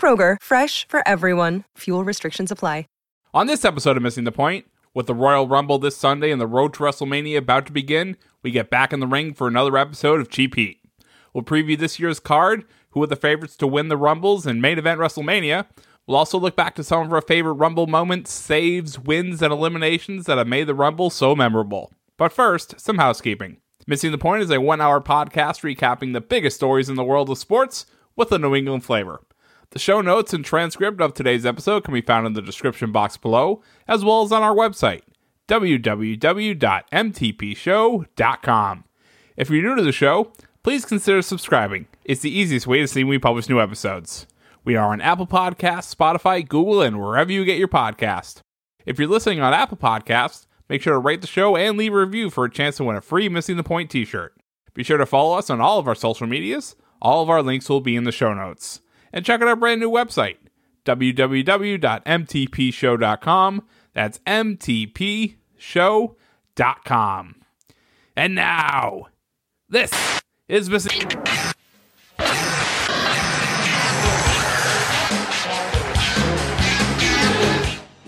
Kroger, fresh for everyone. Fuel restrictions apply. On this episode of Missing the Point, with the Royal Rumble this Sunday and the road to WrestleMania about to begin, we get back in the ring for another episode of Cheap Heat. We'll preview this year's card, who are the favorites to win the Rumbles and main event WrestleMania. We'll also look back to some of our favorite Rumble moments, saves, wins, and eliminations that have made the Rumble so memorable. But first, some housekeeping. Missing the Point is a one hour podcast recapping the biggest stories in the world of sports with a New England flavor. The show notes and transcript of today's episode can be found in the description box below, as well as on our website, www.mtpshow.com. If you're new to the show, please consider subscribing. It's the easiest way to see when we publish new episodes. We are on Apple Podcasts, Spotify, Google, and wherever you get your podcast. If you're listening on Apple Podcasts, make sure to rate the show and leave a review for a chance to win a free Missing the Point t shirt. Be sure to follow us on all of our social medias. All of our links will be in the show notes and check out our brand new website, www.mtpshow.com. That's mtpshow.com. And now, this is missing.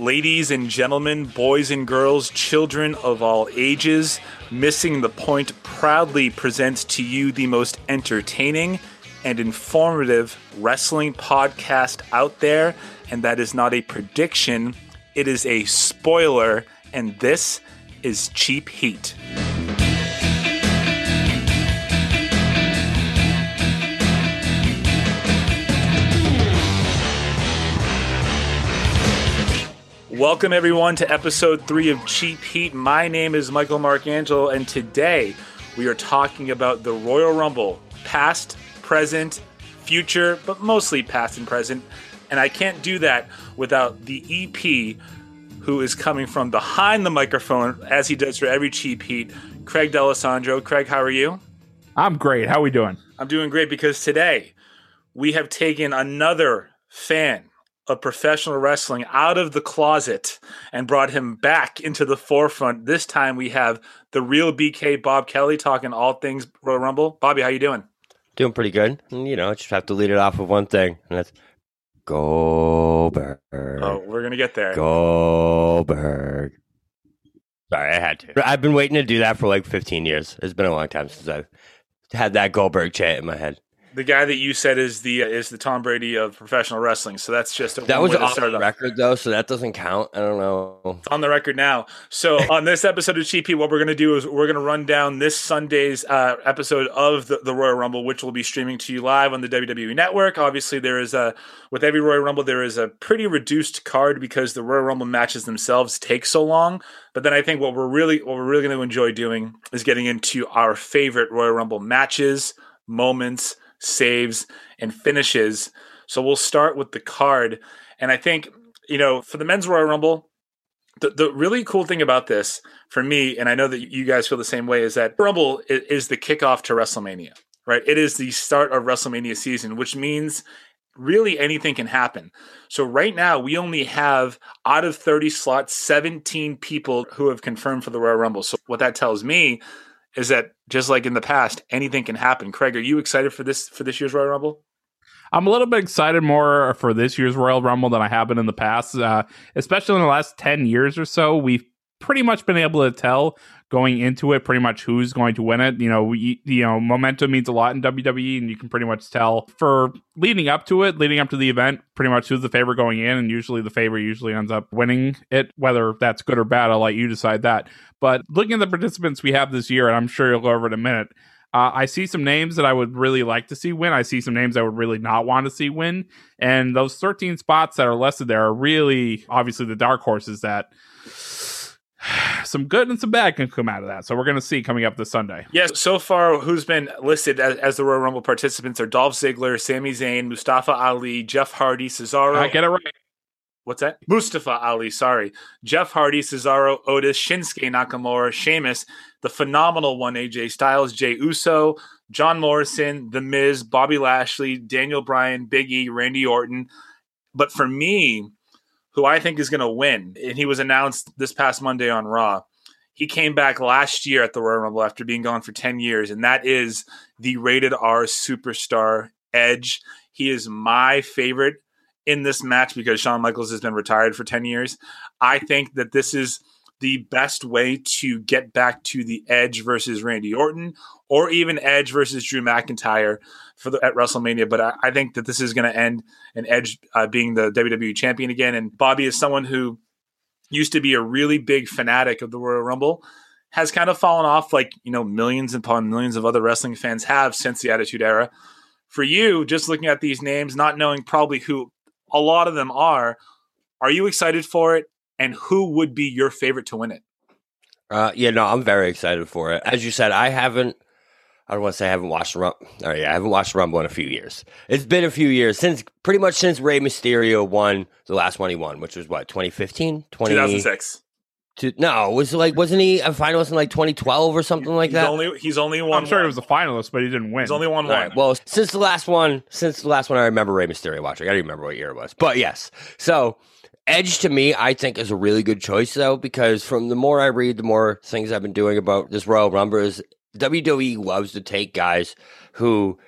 Ladies and gentlemen, boys and girls, children of all ages, Missing the Point proudly presents to you the most entertaining and informative wrestling podcast out there. And that is not a prediction, it is a spoiler. And this is Cheap Heat. Welcome, everyone, to episode three of Cheap Heat. My name is Michael Marcangelo, and today we are talking about the Royal Rumble, past, present, future, but mostly past and present. And I can't do that without the EP who is coming from behind the microphone, as he does for every Cheap Heat, Craig D'Alessandro. Craig, how are you? I'm great. How are we doing? I'm doing great because today we have taken another fan of professional wrestling out of the closet and brought him back into the forefront. This time we have the real BK Bob Kelly talking all things Royal Rumble. Bobby, how you doing? Doing pretty good. And, you know, just have to lead it off with one thing, and that's Goldberg. Oh, we're gonna get there. Goldberg. Sorry, I had to. I've been waiting to do that for like 15 years. It's been a long time since I've had that Goldberg chant in my head. The guy that you said is the is the Tom Brady of professional wrestling. So that's just a That was off the record though, so that doesn't count. I don't know. It's on the record now. So on this episode of Heat, what we're going to do is we're going to run down this Sunday's uh, episode of the, the Royal Rumble, which will be streaming to you live on the WWE Network. Obviously, there is a with every Royal Rumble there is a pretty reduced card because the Royal Rumble matches themselves take so long. But then I think what we're really what we're really going to enjoy doing is getting into our favorite Royal Rumble matches, moments, saves, and finishes. So we'll start with the card, and I think you know for the men's Royal Rumble the, the really cool thing about this for me, and I know that you guys feel the same way, is that Rumble is, is the kickoff to WrestleMania, right? It is the start of WrestleMania season, which means really anything can happen. So right now we only have out of 30 slots 17 people who have confirmed for the Royal Rumble. So what that tells me is that just like in the past, anything can happen. Craig, are you excited for this for this year's Royal Rumble? I'm a little bit excited more for this year's Royal Rumble than I have been in the past, uh, especially in the last 10 years or so. We've pretty much been able to tell going into it pretty much who's going to win it. You know, you, you know, momentum means a lot in WWE, and you can pretty much tell for leading up to it, leading up to the event, pretty much who's the favorite going in, and usually the favorite usually ends up winning it. Whether that's good or bad, I'll let you decide that. But looking at the participants we have this year, and I'm sure you'll go over it in a minute. Uh, I see some names that I would really like to see win. I see some names I would really not want to see win. And those 13 spots that are listed there are really obviously the dark horses that some good and some bad can come out of that. So we're going to see coming up this Sunday. Yes, so far, who's been listed as, as, the Royal Rumble participants are Dolph Ziggler, Sami Zayn, Mustafa Ali, Jeff Hardy, Cesaro. I get it right. What's that? Mustafa Ali, sorry. Jeff Hardy, Cesaro, Otis, Shinsuke Nakamura, Sheamus, the phenomenal one, AJ Styles, Jay Uso, John Morrison, The Miz, Bobby Lashley, Daniel Bryan, Big E, Randy Orton. But for me, who I think is going to win, and he was announced this past Monday on Raw. He came back last year at the Royal Rumble after being gone for 10 years, and that is the rated R superstar Edge. He is my favorite in this match because Shawn Michaels has been retired for 10 years. I think that this is the best way to get back to the Edge versus Randy Orton or even Edge versus Drew McIntyre for the at WrestleMania. But I, I think that this is going to end in Edge uh, being the WWE champion again. And Bobby is someone who used to be a really big fanatic of the Royal Rumble. Has kind of fallen off like, you know, millions upon millions of other wrestling fans have since the Attitude Era. For you, just looking at these names, not knowing probably who a lot of them are, are you excited for it? And who would be your favorite to win it? Uh, yeah, no, I'm very excited for it. As you said, I haven't I don't want to say I haven't watched Rumble. Oh yeah, I haven't watched Rumble in a few years. It's been a few years since pretty much since Rey Mysterio won the last one he won, which was what 2015, 20... 2006. To, no, was like wasn't he a finalist in like 2012 or something like he's that? Only he's only one. I'm sure he was a finalist, but he didn't win. He's only won one. Right, well, since the last one, since the last one, I remember Rey Mysterio watching. I don't remember what year it was, but yes. So Edge to me, I think is a really good choice though, because from the more I read, the more things I've been doing about this Royal Rumble is WWE loves to take guys who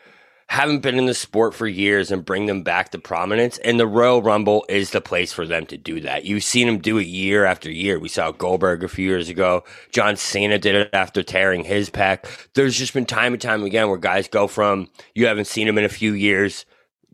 haven't been in the sport for years and bring them back to prominence. And the Royal Rumble is the place for them to do that. You've seen them do it year after year. We saw Goldberg a few years ago. John Cena did it after tearing his pec. There's just been time and time again where guys go from you haven't seen them in a few years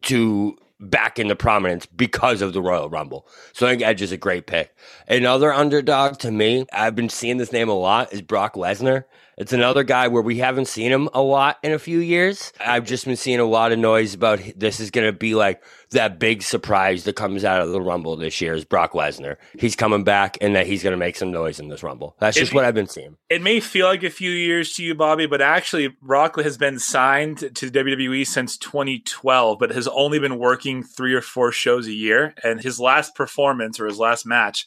to back into prominence because of the Royal Rumble. So I think Edge is a great pick. Another underdog to me, I've been seeing this name a lot, is Brock Lesnar. It's another guy where we haven't seen him a lot in a few years. I've just been seeing a lot of noise about this is going to be like that big surprise that comes out of the Rumble this year is Brock Lesnar. He's coming back and that he's going to make some noise in this Rumble. That's just what I've been seeing. It may feel like a few years to you, Bobby, but actually, Brock has been signed to WWE since 2012, but has only been working three or four shows a year. And his last performance or his last match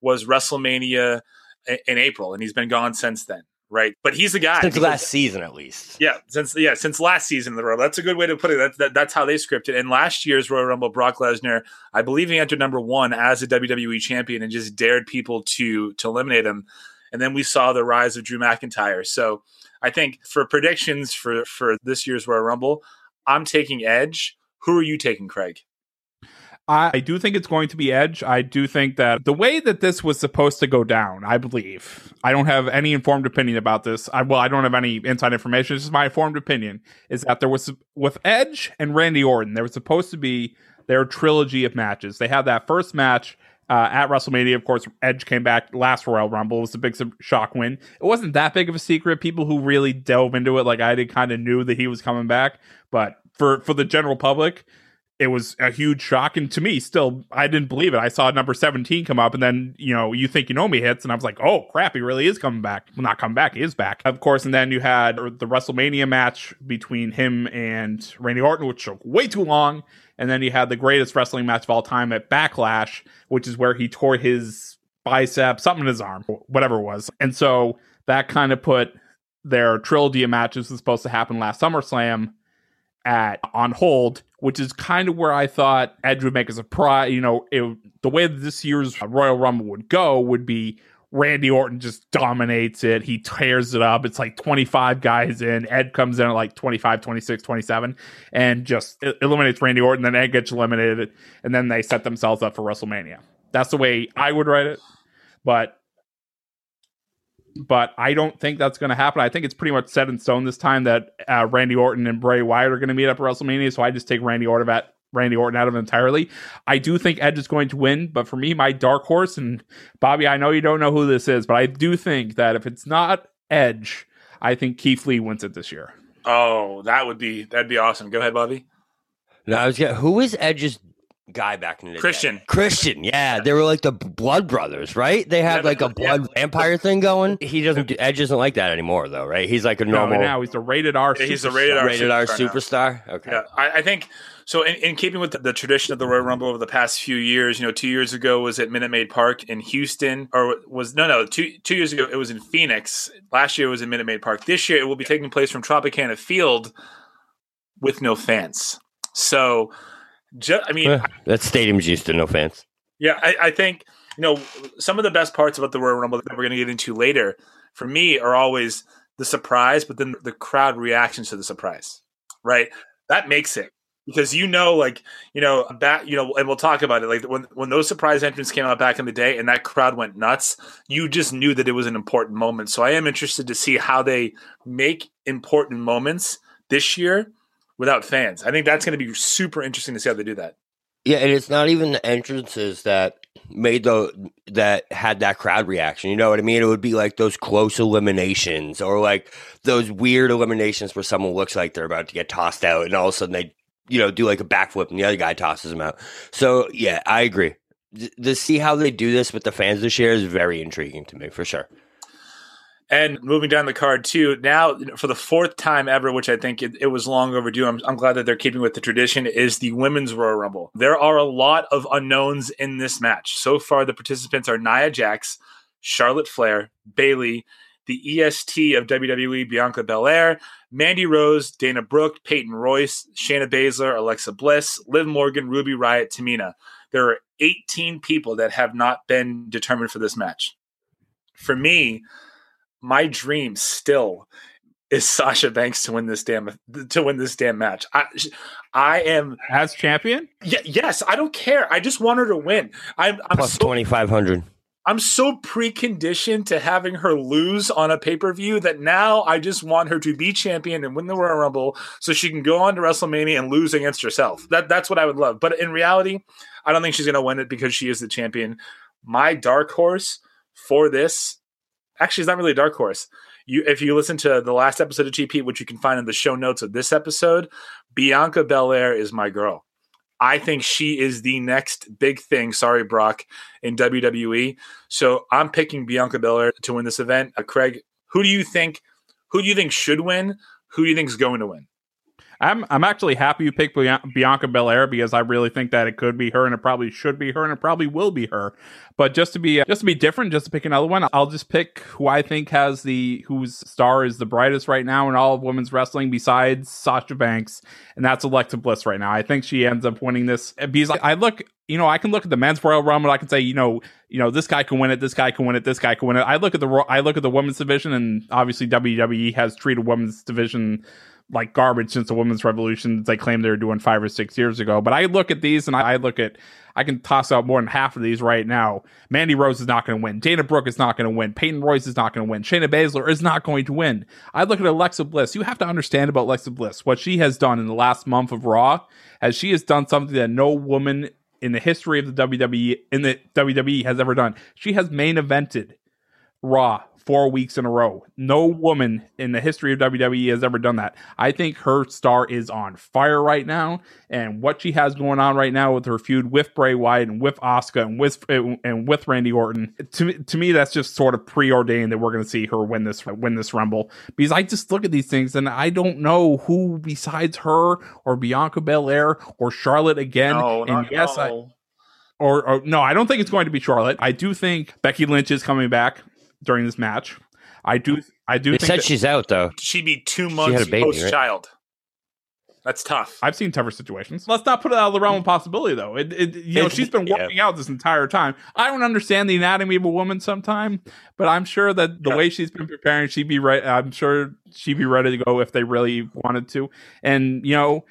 was WrestleMania in April, and he's been gone since then right? But he's the guy since last season, at least. Yeah, since yeah, since last season the Royal. That's a good way to put it. That, that, that's how they scripted. And last year's Royal Rumble, Brock Lesnar, I believe he entered number one as a WWE champion and just dared people to to eliminate him. And then we saw the rise of Drew McIntyre. So I think for predictions for for this year's Royal Rumble, I'm taking Edge. Who are you taking, Craig? I do think it's going to be Edge. I do think that the way that this was supposed to go down, I believe, I don't have any informed opinion about this. I well, I don't have any inside information. This is my informed opinion is that there was with Edge and Randy Orton, there was supposed to be their trilogy of matches. They had that first match uh, at WrestleMania. Of course, Edge came back last Royal Rumble. It was a big shock win. It wasn't that big of a secret. People who really delve into it, like I did, kind of knew that he was coming back. But for for the general public, it was a huge shock. And to me still i didn't believe it. I saw number 17 come up and then you know you think you know me hits and i was like oh crap he really is coming back. Well not coming back he is back. Of course and then you had er, the wrestlemania match between him and randy orton which took way too long. And then you had the greatest wrestling match of all time at backlash which is where he tore his bicep something in his arm whatever it was. And so that kind of put their trilogy of matches was supposed to happen last SummerSlam at on hold, which is kind of where I thought Edge would make a surprise. You know, it, the way that this year's Royal Rumble would go would be Randy Orton just dominates it. He tears it up. It's like 25 guys in. Ed comes in at like 25, 26, 27 and just eliminates Randy Orton. Then Ed gets eliminated and then they set themselves up for WrestleMania. That's the way I would write it. But but I don't think that's going to happen. I think it's pretty much set in stone this time that uh, Randy Orton and Bray Wyatt are going to meet up at WrestleMania. So I just take Randy Orton at Randy Orton out of it entirely. I do think Edge is going to win, but for me, my dark horse and Bobby, I know you don't know who this is, but I do think that if it's not Edge, I think Keith Lee wins it this year. Oh, that would be that'd be awesome. Go ahead, Bobby. No, I was getting, who was Edge's guy back in the day? Christian. Christian, yeah, they were like the Blood Brothers, right? They had Yeah, like a but- yeah. blood vampire thing going. He doesn't. Do, Edge isn't like that anymore, though, right? He's like a No, normal now he's a rated R. Yeah, he's a rated R rated R superstar now. superstar. Okay, Yeah, I, I think so. In, in keeping with the, the tradition of the Royal Rumble over the past few years, you know, two years ago was at Minute Maid Park in Houston, or was no, no, two two years ago it was in Phoenix. Last year it was in Minute Maid Park. This year it will be taking place from Tropicana Field with no fans. So, ju- I mean, that stadium's used to no fans. yeah, I, I think you know some of the best parts about the Royal Rumble that we're going to get into later for me are always the surprise, but then the crowd reactions to the surprise, right? That makes it because you know, like you know, back you know, and we'll talk about it. Like when when those surprise entrants came out back in the day, and that crowd went nuts, you just knew that it was an important moment. So I am interested to see how they make important moments this year without fans. I think that's going to be super interesting to see how they do that. Yeah, and it's not even the entrances that made the that had that crowd reaction. You know what I mean? It would be like those close eliminations or like those weird eliminations where someone looks like they're about to get tossed out and all of a sudden they you know do like a backflip and the other guy tosses them out. So yeah, I agree. To see how they do this with the fans this year is very intriguing to me for sure. And moving down the card too, now for the fourth time ever, which I think it, it was long overdue. I'm, I'm glad that they're keeping with the tradition. Is the women's Royal Rumble? There are a lot of unknowns in this match. So far, the participants are Nia Jax, Charlotte Flair, Bayley, the EST of WWE, Bianca Belair, Mandy Rose, Dana Brooke, Peyton Royce, Shayna Baszler, Alexa Bliss, Liv Morgan, Ruby Riott, Tamina. There are 18 people that have not been determined for this match. For me, my dream still is Sasha Banks to win this damn to win this damn match. I I am as champion. y- yes, I don't care. I just want her to win. I'm I'm Plus so, twenty five hundred. I'm so preconditioned to having her lose on a pay-per-view that now I just want her to be champion and win the Royal Rumble so she can go on to WrestleMania and lose against herself. That that's what I would love. But in reality, I don't think she's going to win it because she is the champion. My dark horse for this actually it's not really a dark horse. You if you listen to the last episode of GP, which you can find in the show notes of this episode, Bianca Belair is my girl. I think she is the next big thing. Sorry, Brock, in WWE. So I'm picking Bianca Belair to win this event. Uh, Craig, who do you think? Who do you think should win? Who do you think is going to win? I'm I'm actually happy you picked Bian- Bianca Belair because I really think that it could be her and it probably should be her and it probably will be her. But just to be just to be different, just to pick another one, I'll just pick who I think has the whose star is the brightest right now in all of women's wrestling besides Sasha Banks, and that's Alexa Bliss right now. I think she ends up winning this eh, because I look you know, I can look at the men's Royal Rumble. I can say, you know, you know, this guy can win it. This guy can win it. This guy can win it. I look at the I look at the women's division, and obviously WWE has treated women's division like garbage since the women's revolution they claim they were doing five or six years ago. But I look at these and I, look at I can toss out more than half of these right now. Mandy Rose is not going to win. Dana Brooke is not going to win. Peyton Royce is not going to win. Shayna Baszler is not going to win. I look at Alexa Bliss. You have to understand about Alexa Bliss what she has done in the last month of Raw, as she has done something that no woman in the history of the WWE in the WWE has ever done. She has main evented Raw four weeks in a row. No woman in the history of WWE has ever done that. I think her star is on fire right now, and what she has going on right now with her feud with Bray Wyatt and with Oscar and with and with Randy Orton. To me, to me, that's just sort of preordained that we're going to see her win this win this Rumble because I just look at these things and I don't know who besides her or Bianca Belair or Charlotte again. No, and yes, I, or, or no, I don't think it's going to be Charlotte. I do think Becky Lynch is coming back during this match. I do, I do They think said that- she's out though. she'd be two had a months baby, post child. That's tough. I've seen tougher situations. Let's not put it out of the realm of possibility, though. It, it you know, she's been yeah. working out this entire time. I don't understand the anatomy of a woman sometime, but I'm sure that the Yeah. way she's been preparing, she'd be right. I'm sure she'd be ready to go if they really wanted to. And you know,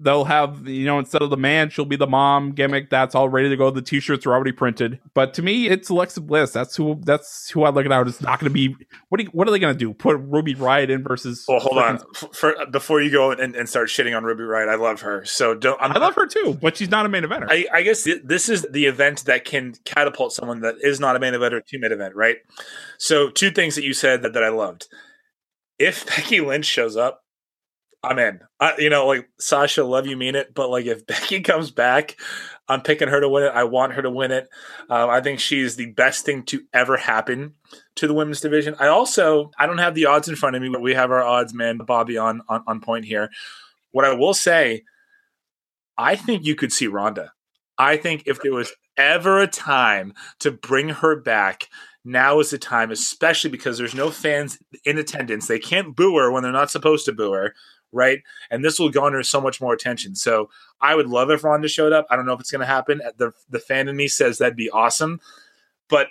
they'll have you know instead of the man she'll be the mom gimmick that's all ready to go. The t-shirts are already printed. But to me it's alexa bliss. That's who that's who i look at out. It's not going to be what are, you, what are they going to do? Put ruby riott in versus well hold on. For, before you go and, and, start shitting on ruby riott i love her. So don't I'm, i love her too but she's not a main eventer. I, I guess th- this is the event that can catapult someone that is not a main eventer to main event right? So two things that you said that, that i loved. If becky lynch shows up I'm in. I, you know, like Sasha, love you, mean it. But like, if Becky comes back, I'm picking her to win it. I want her to win it. Um, I think she is the best thing to ever happen to the women's division. I also, I don't have the odds in front of me, but we have our odds man, Bobby, on on, on point here. What I will say, I think you could see Ronda. I think if there was ever a time to bring her back, now is the time, especially because there's no fans in attendance. They can't boo her when they're not supposed to boo her right? And this will garner so much more attention. So I would love if Ronda showed up. I don't know if it's going to happen. Uh, the the fan in me says that'd be awesome, but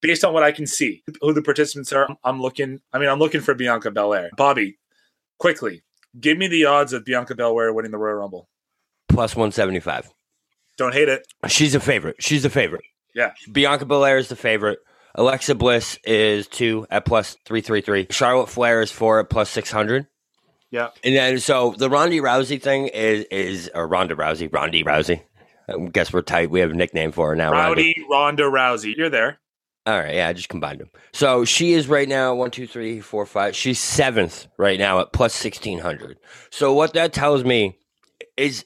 based on what I can see, who the participants are, I'm looking. I mean, I'm looking for Bianca Belair. Bobby, quickly, give me the odds of Bianca Belair winning the Royal Rumble. Plus one seventy five. Don't hate it. She's a favorite. She's a favorite. Yeah. Bianca Belair is the favorite. Alexa Bliss is two at plus three three three. Charlotte Flair is four at plus six hundred. Yeah. And then so the Ronda Rousey thing is is or Ronda Rousey, Ronda Rousey. I guess we're tight. We have a nickname for her now. Rowdy Ronda Rousey. You're there. All right, yeah, I just combined them. So she is right now one, two, three, four, five. She's seventh right now at plus sixteen hundred. So what that tells me is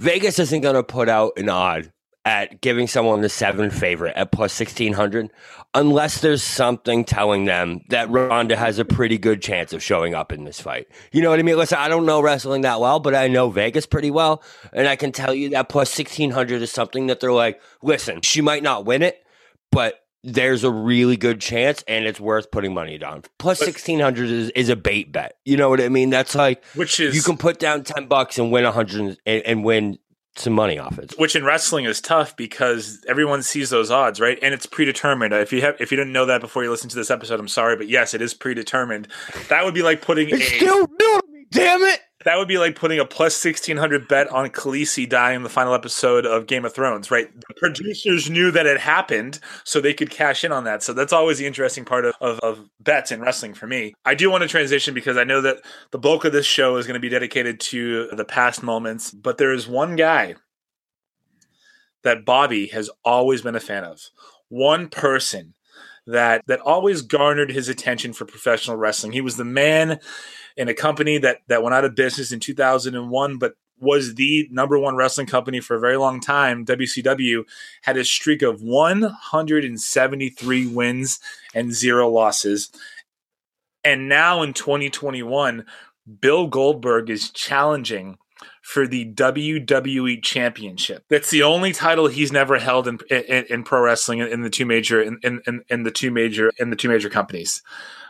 Vegas isn't going to put out an odd at giving someone the seven favorite at plus 1600 unless there's something telling them that Ronda has a pretty good chance of showing up in this fight. You know what I mean? Listen, I don't know wrestling that well, but I know Vegas pretty well. And I can tell you that plus 1600 is something that they're like, listen, she might not win it, but there's a really good chance and it's worth putting money down. Plus 1600 is, is a bait bet. You know what I mean? That's like, which is, you can put down 10 bucks and win 100 and, and win some money off it. Which in wrestling is tough because everyone sees those odds, right? And it's predetermined. If you have if you didn't know that before you listen to this episode, I'm sorry, but yes, it is predetermined. That would be like putting it's a, still real to me, damn it. That would be like putting a plus 1600 bet on Khaleesi dying in the final episode of Game of Thrones, right? The producers knew that it happened, so they could cash in on that. So that's always the interesting part of, of, of bets in wrestling for me. I do want to transition because I know that the bulk of this show is going to be dedicated to the past moments, but there is one guy that Bobby has always been a fan of. One person that that always garnered his attention for professional wrestling. He was the man in a company that that went out of business in 2001, but was the number one wrestling company for a very long time. WCW had a streak of 173 wins and zero losses. And now in 2021, Bill Goldberg is challenging for the WWE Championship. That's the only title he's never held in in, in pro wrestling in, in, the two major in, in, in the two major in the two major companies.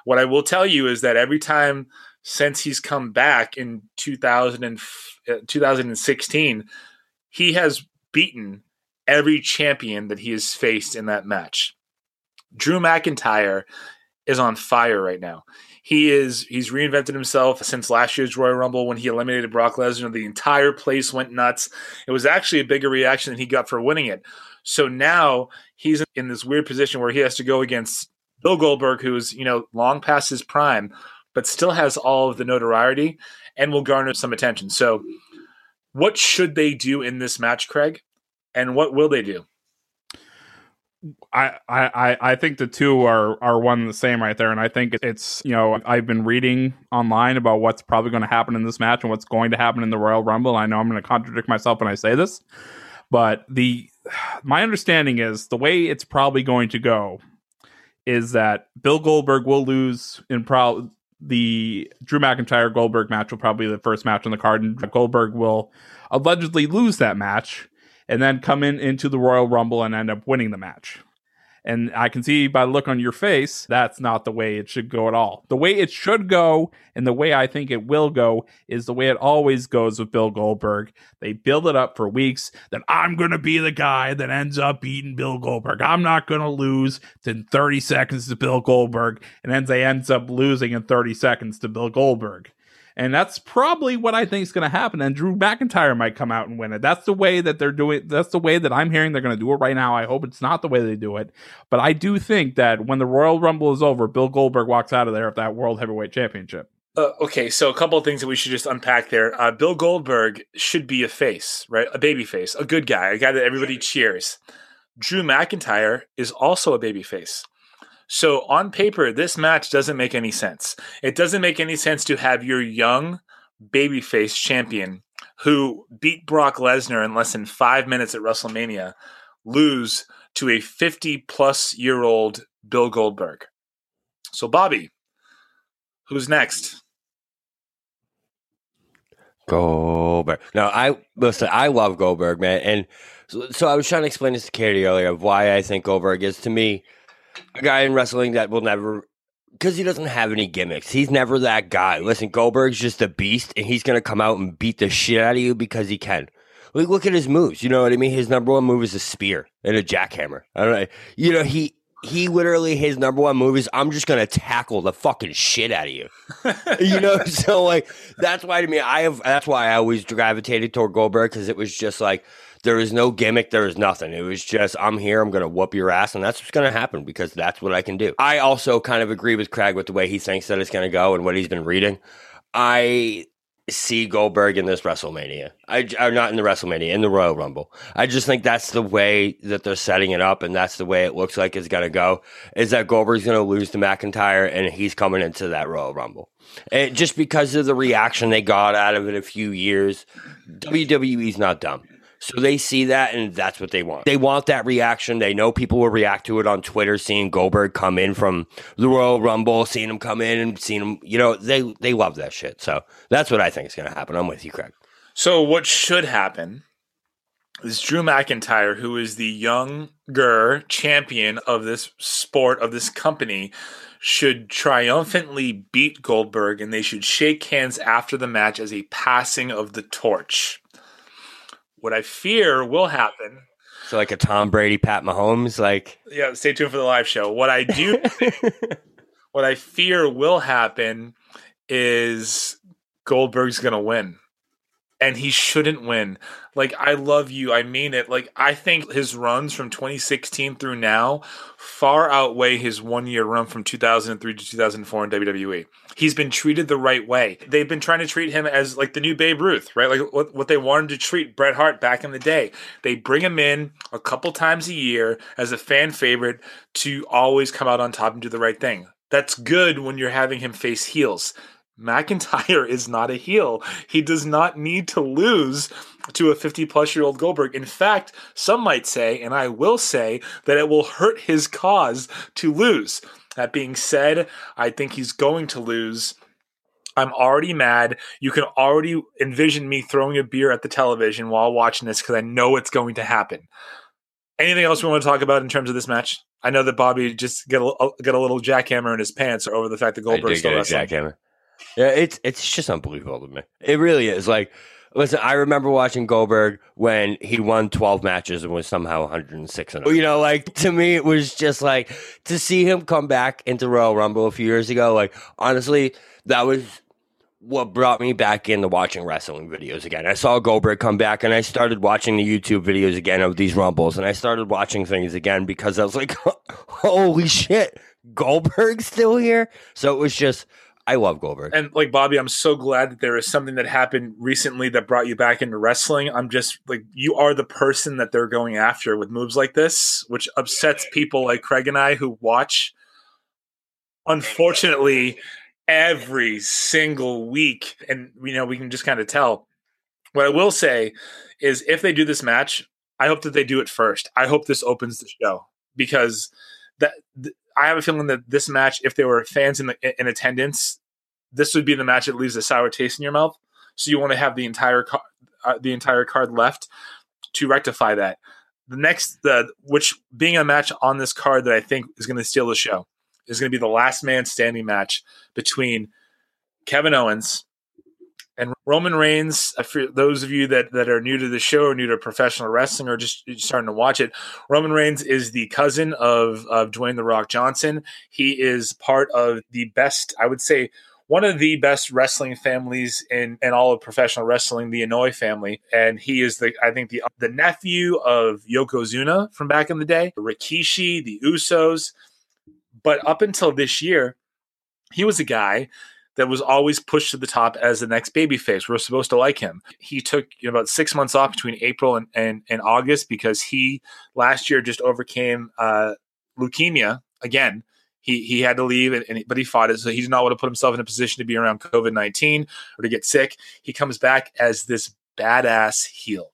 What I will tell you is that every time since he's come back in 2000 and, uh, 2016, he has beaten every champion that he has faced in that match. Drew McIntyre is on fire right now. He is he's reinvented himself since last year's Royal Rumble when he eliminated Brock Lesnar. The entire place went nuts. It was actually a bigger reaction than he got for winning it. So now he's in this weird position where he has to go against Bill Goldberg, who's you know long past his prime, but still has all of the notoriety and will garner some attention. So, what should they do in this match, Craig? And what will they do? I, I I think the two are are one and the same right there, and I think it's you know I've been reading online about what's probably going to happen in this match and what's going to happen in the Royal Rumble. I know I'm going to contradict myself when I say this, but the my understanding is the way it's probably going to go is that Bill Goldberg will lose in pro the Drew McIntyre Goldberg match will probably be the first match on the card, and Goldberg will allegedly lose that match and then come in into the Royal Rumble and end up winning the match. And I can see by the look on your face, that's not the way it should go at all. The way it should go, and the way I think it will go, is the way it always goes with Bill Goldberg. They build it up for weeks that I'm going to be the guy that ends up beating Bill Goldberg. I'm not going to lose in 30 seconds to Bill Goldberg, and then they ends up losing in 30 seconds to Bill Goldberg. And that's probably what I think is going to happen. And Drew McIntyre might come out and win it. That's the way that they're doing. That's the way that I'm hearing they're going to do it right now. I hope it's not the way they do it, but I do think that when the Royal Rumble is over, Bill Goldberg walks out of there with that World Heavyweight Championship. Uh, okay, so a couple of things that we should just unpack there. Uh, Bill Goldberg should be a face, right? A baby face, a good guy, a guy that everybody cheers. Drew McIntyre is also a baby face. So on paper, this match doesn't make any sense. It doesn't make any sense to have your young babyface champion who beat Brock Lesnar in less than five minutes at WrestleMania lose to a 50 plus year old Bill Goldberg. So, Bobby, who's next? Goldberg. No, I listen. I love Goldberg, man, and so, so I was trying to explain this to Katie earlier of why I think Goldberg is to me a guy in wrestling that will never because he doesn't have any gimmicks. He's never that guy. Listen, Goldberg's just a beast, and he's gonna come out and beat the shit out of you because he can. Like, look at his moves. You know what I mean? His number one move is a spear and a jackhammer. I don't know. You know he he literally his number one move is I'm just gonna tackle the fucking shit out of you. you know, so like that's why to me I have that's why I always gravitated toward Goldberg because it was just like there is no gimmick. There is nothing. It was just, I'm here. I'm going to whoop your ass. And that's what's going to happen because that's what I can do. I also kind of agree with Craig with the way he thinks that it's going to go and what he's been reading. I see Goldberg in this WrestleMania. I, am uh, not in the WrestleMania, in the Royal Rumble. I just think that's the way that they're setting it up, and that's the way it looks like it's going to go. Is that Goldberg's going to lose to McIntyre, and he's coming into that Royal Rumble. And just because of the reaction they got out of it a few years, WWE's not dumb. So they see that and that's what they want. They want that reaction. They know people will react to it on Twitter, seeing Goldberg come in from the Royal Rumble, seeing him come in and seeing him, you know, they they love that shit. So that's what I think is going to happen. I'm with you, Craig. So what should happen is Drew McIntyre, who is the younger champion of this sport, of this company, should triumphantly beat Goldberg and they should shake hands after the match as a passing of the torch. What I fear will happen. So like a Tom Brady, Pat Mahomes, like yeah. Stay tuned for the live show. What I do, what I fear will happen is Goldberg's gonna win and he shouldn't win. Like I love you, I mean it. Like I think his runs from 2016 through now far outweigh his one year run from 2003 to 2004 in WWE. He's been treated the right way. They've been trying to treat him as like the new Babe Ruth, right? Like what, what they wanted to treat Bret Hart back in the day. They bring him in a couple times a year as a fan favorite to always come out on top and do the right thing. That's good when you're having him face heels. McIntyre is not a heel. He does not need to lose to a 50 plus year old Goldberg. In fact, some might say, and I will say, that it will hurt his cause to lose. That being said, I think he's going to lose. I'm already mad. You can already envision me throwing a beer at the television while watching this because I know it's going to happen. Anything else we want to talk about in terms of this match? I know that Bobby just got a, got a little jackhammer in his pants over the fact that Goldberg still wrestling. Jackhammer. Yeah, it's it's just unbelievable to me. It really is. Like, listen, I remember watching Goldberg when he won 12 matches and was somehow 106 and oh. You know, like to me, it was just like to see him come back into Royal Rumble a few years ago. Like, honestly, that was what brought me back into watching wrestling videos again. I saw Goldberg come back and I started watching the YouTube videos again of these Rumbles and I started watching things again because I was like, holy shit, Goldberg's still here. So it was just I love Goldberg. And like Bobby, I'm so glad that there is something that happened recently that brought you back into wrestling. I'm just like you are the person that they're going after with moves like this, which upsets people like Craig and I who watch unfortunately every single week and you know we can just kind of tell. What I will say is if they do this match, I hope that they do it first. I hope this opens the show because that I have a feeling that this match, if there were fans in the in attendance, this would be the match that leaves a sour taste in your mouth. So you want to have the entire uh, the entire card left to rectify that. The next, the which being a match on this card that I think is going to steal the show is going to be the last man standing match between Kevin Owens and Roman Reigns, for those of you that, that are new to the show or new to professional wrestling or just starting to watch it, Roman Reigns is the cousin of, of Dwayne The Rock Johnson. He is part of the best, I would say, one of the best wrestling families in, in all of professional wrestling, the Anoa'i family. And he is the, I think, the, the nephew of Yokozuna from back in the day, Rikishi, the Usos. But up until this year, he was a guy that was always pushed to the top as the next babyface. We are supposed to like him. He took you know, about six months off between April and, and, and August because he last year just overcame uh, leukemia again. He, he had to leave, and, and, but he fought it. So he did not want to put himself in a position to be around COVID 19 or to get sick. He comes back as this badass heel.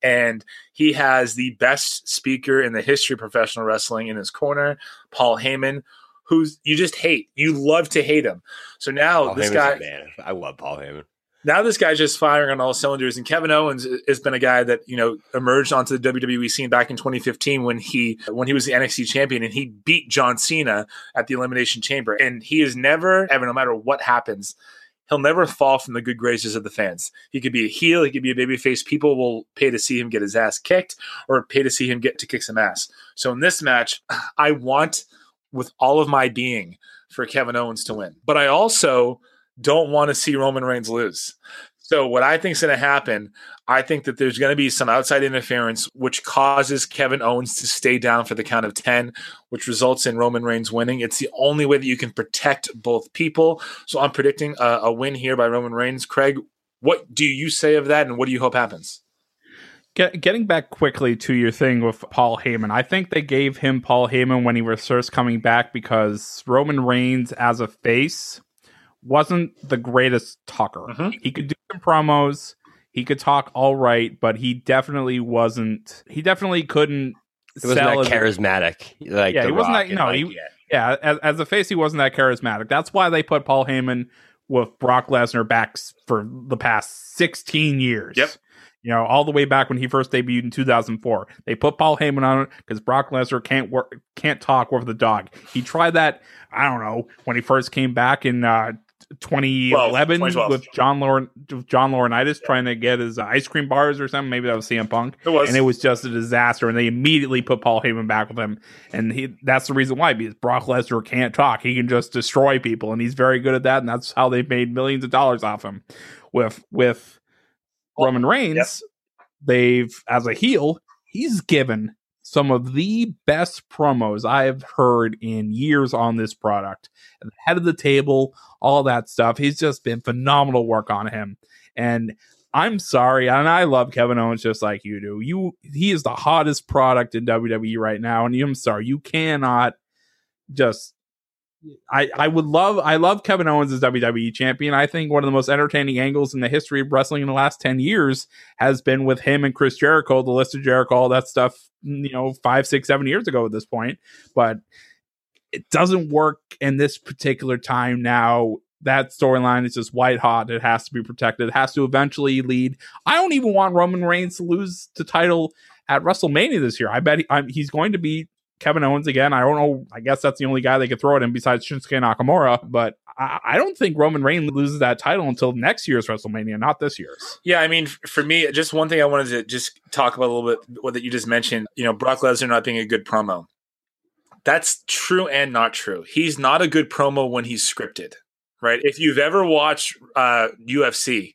And he has the best speaker in the history of professional wrestling in his corner, Paul Heyman, who's you just hate. You love to hate him. So now Paul this Heyman's guy, man, I love Paul Heyman. Now this guy's just firing on all cylinders, and Kevin Owens has been a guy that you know emerged onto the WWE scene back in 2015 when he when he was the NXT champion and he beat John Cena at the Elimination Chamber, and he is never ever, no matter what happens, he'll never fall from the good graces of the fans. He could be a heel, he could be a babyface. People will pay to see him get his ass kicked or pay to see him get to kick some ass. So in this match, I want with all of my being for Kevin Owens to win. But I also don't want to see Roman Reigns lose. So what I think is going to happen, I think that there's going to be some outside interference which causes Kevin Owens to stay down for the count of 10, which results in Roman Reigns winning. It's the only way that you can protect both people. So I'm predicting a, a win here by Roman Reigns. Craig, what do you say of that and what do you hope happens? Get, getting back quickly to your thing with Paul Heyman, I think they gave him Paul Heyman when he was first coming back because Roman Reigns as a face wasn't the greatest talker. Mm-hmm. He could do some promos, he could talk all right, but he definitely wasn't. He definitely couldn't. It wasn't that charismatic. Like yeah, he wasn't that. No, like, he, yeah. As, as a face, he wasn't that charismatic. That's why they put Paul Heyman with Brock Lesnar back for the past sixteen years. Yep. You know, all the way back when he first debuted in 2004, they put Paul Heyman on it because Brock Lesnar can't work, can't talk with the dog. He tried that. I don't know when he first came back in uh, 2011 with John Lauren John Laurinaitis trying to get his ice cream bars or something. Maybe that was CM Punk. It was, and it was just a disaster. And they immediately put Paul Heyman back with him, and he that's the reason why because Brock Lesnar can't talk. He can just destroy people, and he's very good at that. And that's how they've made millions of dollars off him. With with Roman Reigns, yep. they've as a heel, he's given some of the best promos I have heard in years on this product. At the head of the table, all that stuff. He's just been phenomenal work on him. And I'm sorry, and I love Kevin Owens just like you do. You he is the hottest product in WWE right now, and I'm sorry, you cannot just I, I would love I love Kevin Owens as WWE champion. I think one of the most entertaining angles in the history of wrestling in the last ten years has been with him and Chris Jericho, the list of Jericho, all that stuff, you know, five, six, seven years ago at this point. But it doesn't work in this particular time now. That storyline is just white hot. It has to be protected. It has to eventually lead. I don't even want Roman Reigns to lose the title at WrestleMania this year. I bet he, he's going to be Kevin Owens again. I don't know. I guess that's the only guy they could throw at him besides Shinsuke Nakamura. But I, I, don't think Roman Reigns loses that title until next year's WrestleMania, not this year's. Yeah, I mean, for me, just one thing I wanted to just talk about a little bit what that you just mentioned. You know, Brock Lesnar not being a good promo. That's true and not true. He's not a good promo when he's scripted, right? If you've ever watched uh, UFC,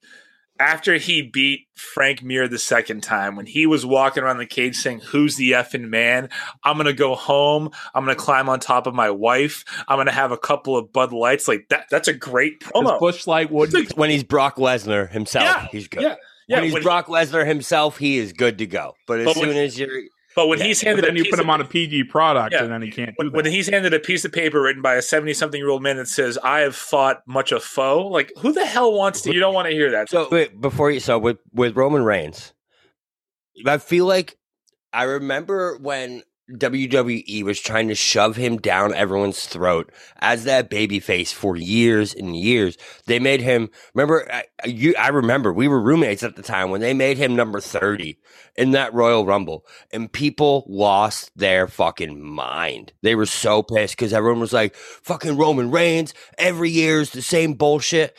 after he beat Frank Mir the second time, when he was walking around the cage saying, Who's the effing man? I'm going to go home. I'm going to climb on top of my wife. I'm going to have a couple of Bud Lights. Like that, that's a great promo. Busch Light would. When he's Brock Lesnar himself, yeah, he's good. Yeah. Yeah, when he's when Brock Lesnar himself, he is good to go. But as but soon when, as you're but when yeah, he's handed, then you put him on a PG product, yeah. and then he can't. When, when, he's handed a piece of paper written by a seventy-something-year-old man that says, "I have fought much a foe," like who the hell wants to? You don't want to hear that. So wait, before you, so with with Roman Reigns, I feel like I remember when WWE was trying to shove him down everyone's throat as that babyface for years and years. They made him remember I, you I remember we were roommates at the time when they made him number 30 in that Royal Rumble and people lost their fucking mind. They were so pissed cuz everyone was like fucking Roman Reigns every year is the same bullshit.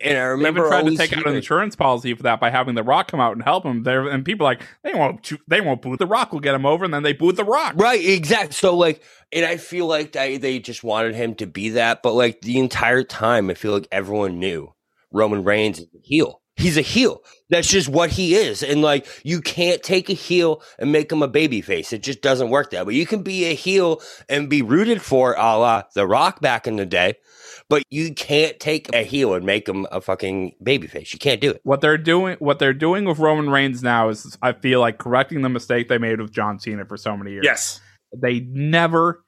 And I They remember even tried to take out an insurance policy for that by having The Rock come out and help him. There and people like they won't they won't boot The Rock. will get him over, and then they boot The Rock. Right, exactly. So like, and I feel like they they just wanted him to be that, but like the entire time, I feel like everyone knew Roman Reigns is a heel. He's a heel. That's just what he is, and like you can't take a heel and make him a baby face. It just doesn't work that way. You can be a heel and be rooted for, a la The Rock back in the day, but you can't take a heel and make him a fucking baby face. You can't do it. What they're doing, what they're doing with Roman Reigns now is, I feel like correcting the mistake they made with John Cena for so many years. Yes. they never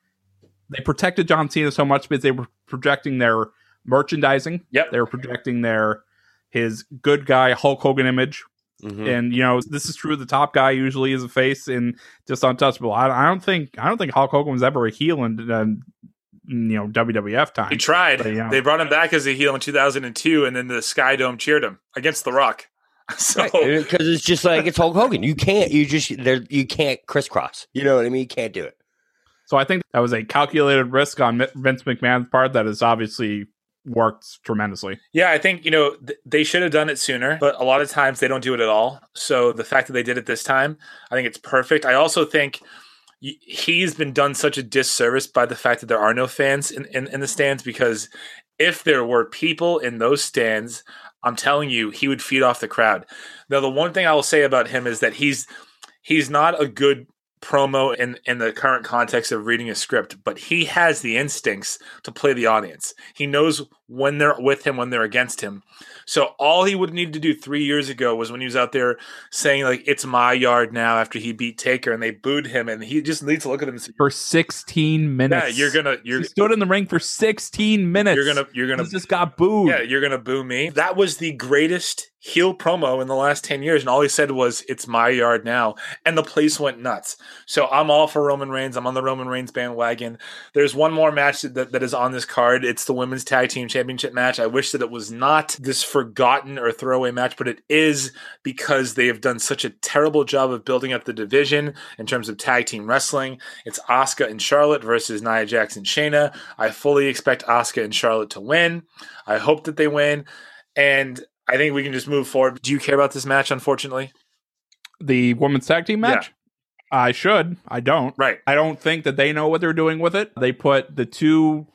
they protected John Cena so much because they were projecting their merchandising. Yep. They were projecting their his good guy Hulk Hogan image. Mhm. And you know, this is true. The top guy usually is a face and just untouchable. I, I don't think I don't think Hulk Hogan was ever a heel in, um, in you know WWF time. He tried. But, yeah. They brought him back as a heel in 2002, and then the Sky Dome cheered him against The Rock. So because it's just like it's Hulk Hogan. You can't. You just there. You can't crisscross. You know what I mean? You can't do it. So I think that was a calculated risk on Vince McMahon's part that has obviously worked tremendously. Yeah, I think you know th- they should have done it sooner, but a lot of times they don't do it at all. So the fact that they did it this time, I think it's perfect. I also think y- he's been done such a disservice by the fact that there are no fans in, in, in the stands because if there were people in those stands, I'm telling you, he would feed off the crowd. Now, the one thing I will say about him is that he's he's not a good promo in in the current context of reading a script, but he has the instincts to play the audience. He knows when they're with him, when they're against him. So all he would need to do three years ago was when he was out there saying like "It's my yard now" after he beat Taker and they booed him, and he just needs to look at him and say, For 16 minutes. "Yeah, you're gonna, you're, he stood in the ring for 16 minutes. you're gonna, you're gonna just got booed. Yeah, you're gonna boo me. That was the greatest heel promo in the last 10 years. And all he said was, It's my yard now. And the place went nuts. So I'm all for Roman Reigns. I'm on the Roman Reigns bandwagon. There's one more match that, that is on this card. It's the women's tag team championship match. I wish that it was not this forgotten or throwaway match, but it is because they have done such a terrible job of building up the division in terms of tag team wrestling. It's Asuka and Charlotte versus Nia Jax and Shayna. I fully expect Asuka and Charlotte to win. I hope that they win. And I think we can just move forward. Do you care about this match, unfortunately? The women's tag team match? I should. I don't. Right. I don't think that they know what they're doing with it. They put the two,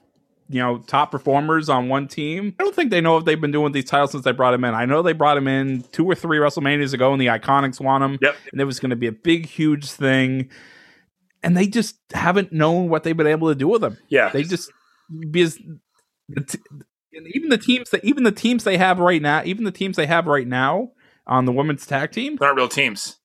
you know, top performers on one team. I don't think they know what they've been doing with these titles since they brought him in. I know they brought him in two or three WrestleManias ago, and the Iconics won him. Yep. And it was going to be a big, huge thing. And they just haven't known what they've been able to do with them. Yeah. They just because and even the teams that even the teams they have right now, even the teams they have right now on the women's tag team not real teams.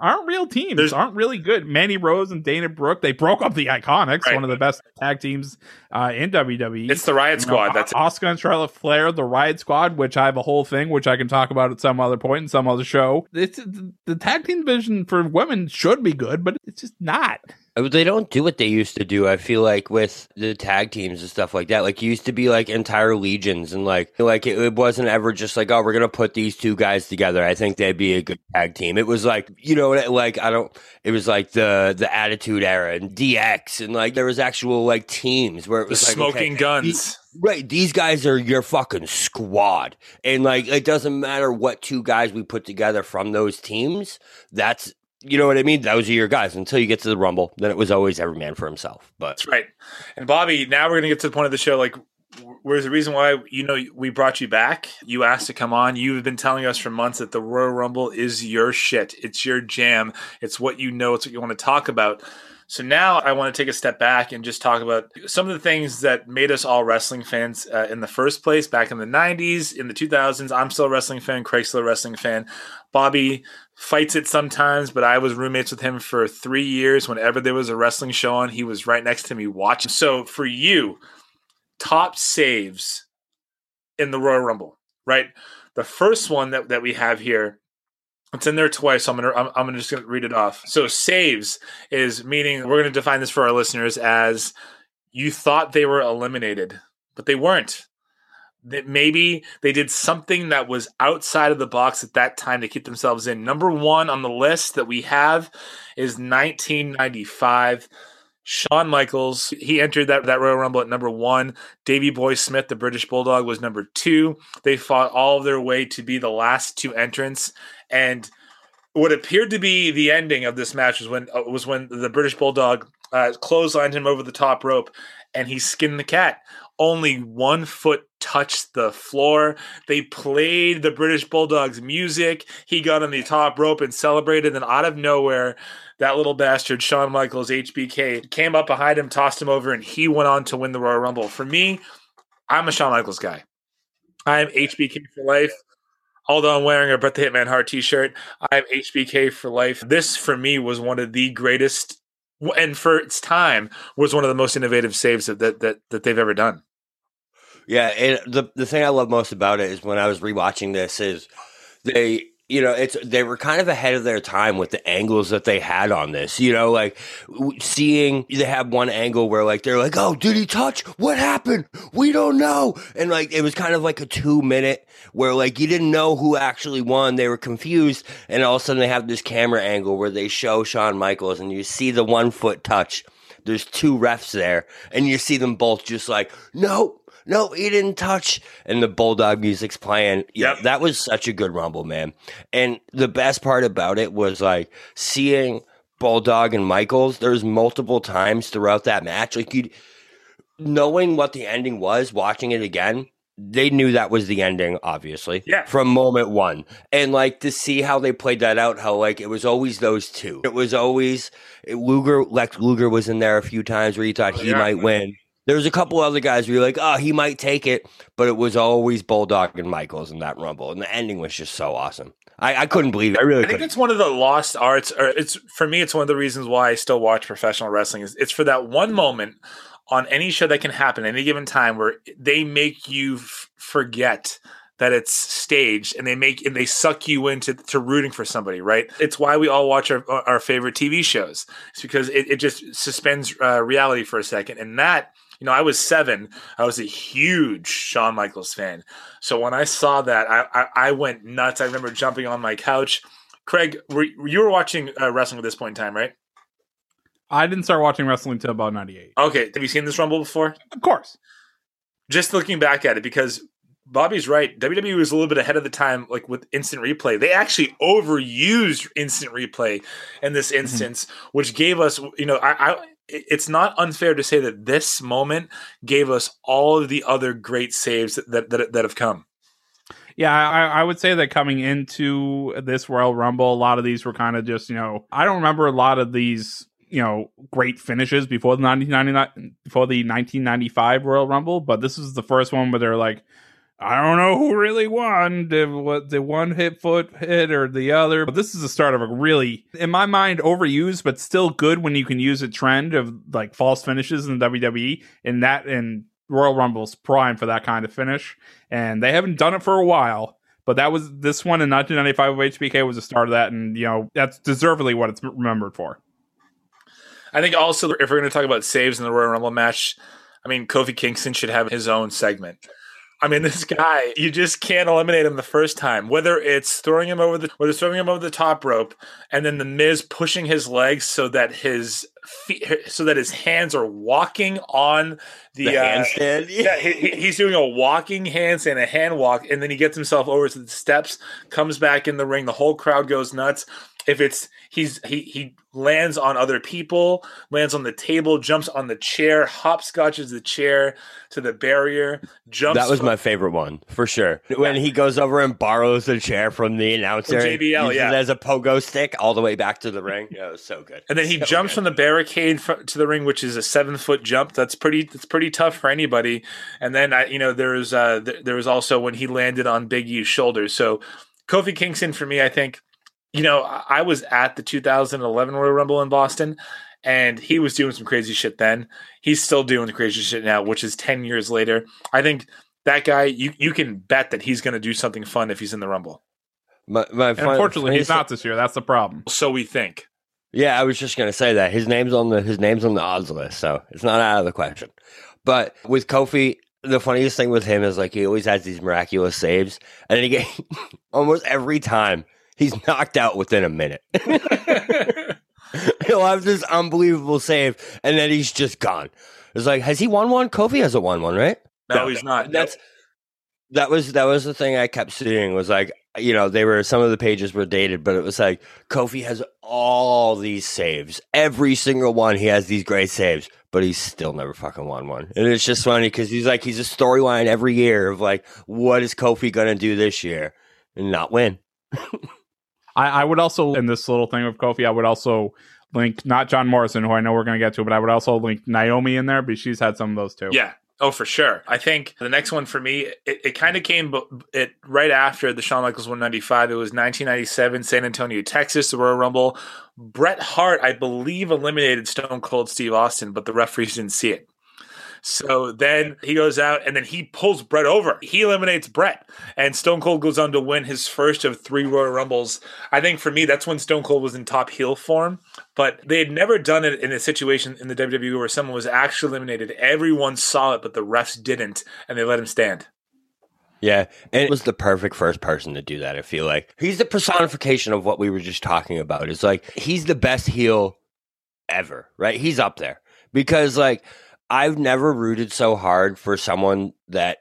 aren't real teams. There's- aren't really good. Mandy Rose and Dana Brooke, they broke up the Iconics, Right. one of the best tag teams uh, in WWE. It's the Riott You know, Squad. That's it. Asuka and Charlotte Flair, the Riott Squad, which I have a whole thing, which I can talk about at some other point in some other show. It's the tag team division for women should be good, but it's just not. Uh, They don't do what they used to do. I feel like with the tag teams and stuff like that. Like it used to be like entire legions and like like it, it wasn't ever just like oh we're gonna put these two guys together. I think they'd be a good tag team. It was like you know like I don't. It was like the the Attitude Era and DX and like there was actual like teams where it was like, smoking okay, guns. Right, these guys are your fucking squad, and like it doesn't matter what two guys we put together from those teams. That's you know what I mean. Those are your guys until you get to the Rumble. Then it was always every man for himself. But That's right. And Bobby, now we're going to get to the point of the show. Like, where's the reason why, you know, we brought you back? You asked to come on. You've been telling us for months that the Royal Rumble is your shit. It's your jam. It's what you know. It's what you want to talk about. So now I want to take a step back and just talk about some of the things that made us all wrestling fans uh, in the first place back in the 90s, in the 2000s. I'm still a wrestling fan. Craig's still a wrestling fan. Bobby fights it sometimes, but I was roommates with him for three years. Whenever there was a wrestling show on, he was right next to me watching. So for you, top saves in the Royal Rumble, right? The first one that, that we have here, it's in there twice. So I'm gonna I'm, I'm gonna just gonna read it off. So saves is meaning we're gonna define this for our listeners as you thought they were eliminated, but they weren't. That maybe they did something that was outside of the box at that time to keep themselves in. Number one on the list that we have is 1995. Shawn Michaels, he entered that, that Royal Rumble at number one. Davy Boy Smith, the British Bulldog, was number two. They fought all of their way to be the last two entrants. And what appeared to be the ending of this match was when uh, was when the British Bulldog uh, clotheslined him over the top rope and he skinned the cat. Only one foot touched the floor. They played the British Bulldog's music. He got on the top rope and celebrated. And out of nowhere, that little bastard, Shawn Michaels, HBK, came up behind him, tossed him over, and he went on to win the Royal Rumble. For me, I'm a Shawn Michaels guy. I am HBK for life. Although I'm wearing a Bret the Hitman Hart t-shirt, I'm HBK for life. This for me was one of the greatest and for its time was one of the most innovative saves that that that, that they've ever done. Yeah, and the the thing I love most about it is when I was rewatching this is they you know it's they were kind of ahead of their time with the angles that they had on this you know like seeing they have one angle where like they're like oh did he touch? What happened? We don't know. And like it was kind of like a two minute where like you didn't know who actually won. They were confused. And all of a sudden they have this camera angle where they show Shawn Michaels and you see the one foot touch. There's two refs there and you see them both just like no no, he didn't touch. And the Bulldog music's playing. Yeah, that was such a good Rumble, man. And the best part about it was like seeing Bulldog and Michaels. There's multiple times throughout that match, like you knowing what the ending was, watching it again. They knew that was the ending, obviously. Yeah. From moment one. And like to see how they played that out, how like it was always those two. It was always Luger, Lex Luger was in there a few times where you thought oh, he yeah. might win. There was a couple other guys where you're like, oh, he might take it, but it was always Bulldog and Michaels in that Rumble, and the ending was just so awesome. I, I couldn't believe it. I really. I think couldn't. it's one of the lost arts, or it's for me. It's one of the reasons why I still watch professional wrestling. Is it's for that one moment on any show that can happen any given time where they make you f- forget that it's staged and they make and they suck you into to rooting for somebody right it's why we all watch our, our favorite tv shows it's because it, it just suspends uh, reality for a second and that you know, I was seven. I was a huge Shawn Michaels fan. So when I saw that, I, I, I went nuts. I remember jumping on my couch. Craig, were, you were watching uh, wrestling at this point in time, right? I didn't start watching wrestling until about 98. Okay. Have you seen this Rumble before? Of course. Just looking back at it, because Bobby's right. WWE was a little bit ahead of the time, like with instant replay. They actually overused instant replay in this mm-hmm. instance, mm-hmm. which gave us, you know, I, I, it's not unfair to say that this moment gave us all of the other great saves that that, that have come. Yeah, I, I, would say that coming into this Royal Rumble, a lot of these were kind of just, you know, I don't remember a lot of these, you know, great finishes before the 1999 before the 1995 Royal Rumble, but this is the first one where they're like, I don't know who really won, what, the one hit foot hit or the other. But this is the start of a really, in my mind, overused, but still good when you can use a trend of like false finishes in WWE. And that and Royal Rumble's prime for that kind of finish. And they haven't done it for a while. But that was this one in 1995 of HBK was the start of that, and you know that's deservedly what it's remembered for. I think also if we're going to talk about saves in the Royal Rumble match, I mean Kofi Kingston should have his own segment I mean, this guy, you just can't eliminate him the first time. Whether it's throwing him over the, whether it's throwing him over the top rope, and then the Miz pushing his legs so that his feet, so that his hands are walking on the, the uh, handstand. yeah, he, he's doing a walking handstand, a hand walk, and then he gets himself over to the steps, comes back in the ring. The whole crowd goes nuts. If it's he's he he lands on other people, lands on the table, jumps on the chair, hopscotches the chair to the barrier, jumps. That was from, my favorite one for sure. When he goes over and borrows the chair from the announcer, from JBL, yeah, as a pogo stick all the way back to the ring. Yeah, it was so good. And then he so jumps good. from the barricade to the ring, which is a seven foot jump. That's pretty. That's pretty tough for anybody. And then I, you know, there was uh, there was also when he landed on Big E's shoulders. So Kofi Kingston for me, I think you know, I was at the 2011 Royal Rumble in Boston, and he was doing some crazy shit then. He's still doing the crazy shit now, which is 10 years later. I think that guy, you, you can bet that he's going to do something fun if he's in the Rumble. My, my unfortunately, he's not this year. That's the problem. So we think. Yeah, I was just going to say that his name's on the his name's on the odds list, so it's not out of the question. But with Kofi, the funniest thing with him is like he always has these miraculous saves, and then he get almost every time he's knocked out within a minute. He'll have this unbelievable save, and then he's just gone. It's like, has he won one? Kofi hasn't won one, right? No, he's not. That's that was that was the thing I kept seeing was like you know they were some of the pages were dated, but it was like Kofi has all these saves, every single one. He has these great saves, but he's still never fucking won one. And it's just funny because he's like he's a storyline every year of like what is Kofi gonna do this year and not win. I, I would also in this little thing with Kofi, I would also link not John Morrison, who I know we're going to get to, but I would also link Naomi in there because she's had some of those too. Yeah. Oh, for sure. I think the next one for me, it, it kind of came it right after the Shawn Michaels 195. It was 1997, San Antonio, Texas, the Royal Rumble. Bret Hart, I believe, eliminated Stone Cold Steve Austin, but the referees didn't see it. So then he goes out and then he pulls Brett over. He eliminates Brett, And Stone Cold goes on to win his first of three Royal Rumbles. I think for me, that's when Stone Cold was in top heel form. But they had never done it in a situation in the WWE where someone was actually eliminated. Everyone saw it, but the refs didn't, and they let him stand. Yeah, and it was the perfect first person to do that. I feel like he's the personification of what we were just talking about. It's like he's the best heel ever, right? He's up there because like I've never rooted so hard for someone that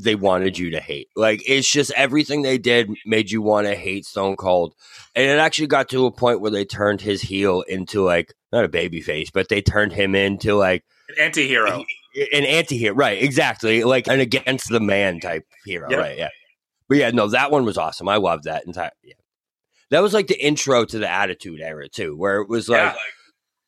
they wanted you to hate. Like it's just everything they did made you want to hate Stone Cold. And it actually got to a point where they turned his heel into like not a baby face, but they turned him into like an anti-hero. An anti-hero, right, exactly. Like an against the man type hero, yep. right? Yeah. But yeah, no, that one was awesome. I love that entire yeah. That was like the intro to the attitude era too, where it was like yeah.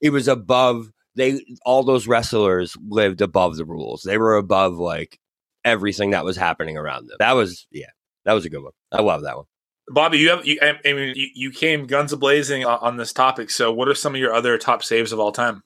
it was above they all those wrestlers lived above the rules. They were above like everything that was happening around them. That was yeah, that was a good one. I love that one. Bobby, you have you, I mean you, you came guns a blazing on this topic. So, what are some of your other top saves of all time?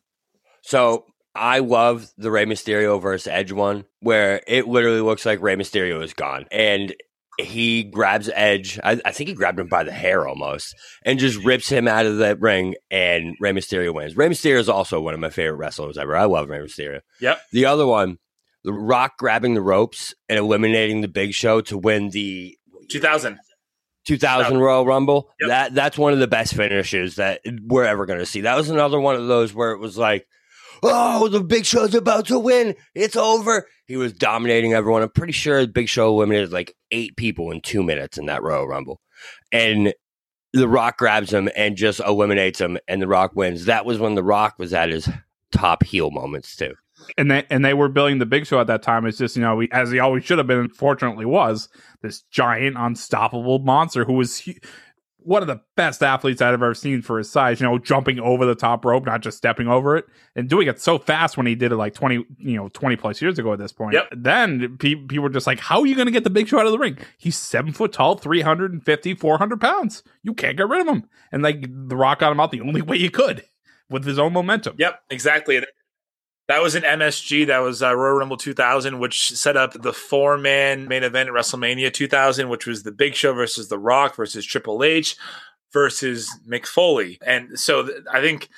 So, I love the Rey Mysterio versus Edge one, where it literally looks like Rey Mysterio is gone, and he grabs Edge. I, I, think he grabbed him by the hair almost, and just rips him out of the ring. And Rey Mysterio wins. Rey Mysterio is also one of my favorite wrestlers ever. I love Rey Mysterio. Yep. The other one, The Rock grabbing the ropes and eliminating the Big Show to win the 2000. 2000 Royal Rumble. Yep. That that's one of the best finishes that we're ever going to see. That was another one of those where it was like oh, the Big Show's about to win. It's over. He was dominating everyone. I'm pretty sure the Big Show eliminated like eight people in two minutes in that Royal Rumble. And The Rock grabs him and just eliminates him, and The Rock wins. That was when The Rock was at his top heel moments, too. And they and they were building the Big Show at that time. It's just you know, as he always should have been. Fortunately, was this giant, unstoppable monster who was one of the best athletes I've ever seen for his size, you know, jumping over the top rope, not just stepping over it and doing it so fast when he did it like 20, you know, 20 plus years ago at this point. Yep. Then pe- people were just like, how are you going to get the big show out of the ring? He's seven foot tall, 350, 400 pounds. You can't get rid of him. And like The Rock got him out the only way you could with his own momentum. Yep, exactly. That was an MSG. That was uh, Royal Rumble 2000, which set up the four man main event at WrestleMania 2000, which was the Big Show versus The Rock versus Triple H versus Mick Foley. And so th- I think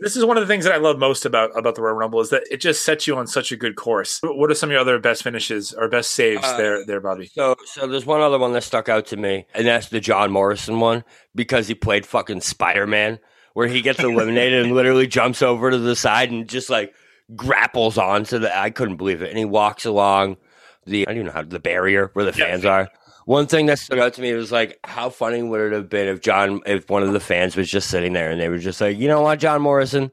this is one of the things that I love most about about the Royal Rumble is that it just sets you on such a good course. What are some of your other best finishes or best saves uh, there, there, Bobby? So, so there's one other one that stuck out to me, and that's the John Morrison one because he played fucking Spider Man, where he gets eliminated and literally jumps over to the side and just like grapples onto the. I couldn't believe it, and he walks along the. I don't even know how the barrier where the fans are. One thing that stood out to me was like, how funny would it have been if John, if one of the fans was just sitting there and they were just like, you know what, John Morrison,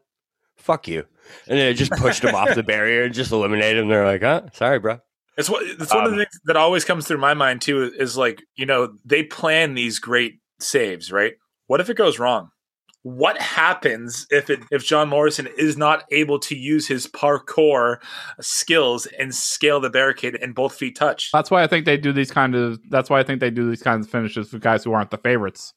fuck you, and then it just pushed him off the barrier and just eliminated him. They're like, huh, sorry, bro. It's what it's one um, of the um, things that always comes through my mind too. Is like, you know, they plan these great saves, right? What if it goes wrong? What happens if it if John Morrison is not able to use his parkour skills and scale the barricade and both feet touch? That's why I think they do these kind of. That's why I think they do these kinds of finishes for guys who aren't the favorites.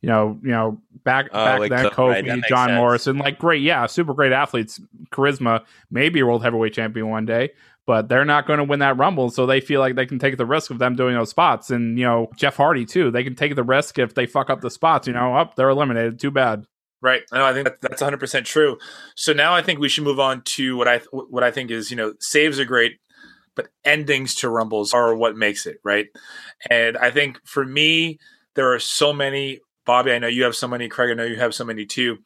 You know, you know, back oh, back like then, the, Kofi, right, John sense. Morrison, like great, yeah, super great athletes, charisma, maybe a world heavyweight champion one day, but they're not going to win that rumble, so they feel like they can take the risk of them doing those spots. And you know, Jeff Hardy too, they can take the risk if they fuck up the spots. You know, up oh, they're eliminated. Too bad. Right. No, I think that, that's 100% true. So now I think we should move on to what I what I think is, you know, saves are great, but endings to rumbles are what makes it, right? And I think for me there are so many Bobby, I know you have so many, Craig, I know you have so many too.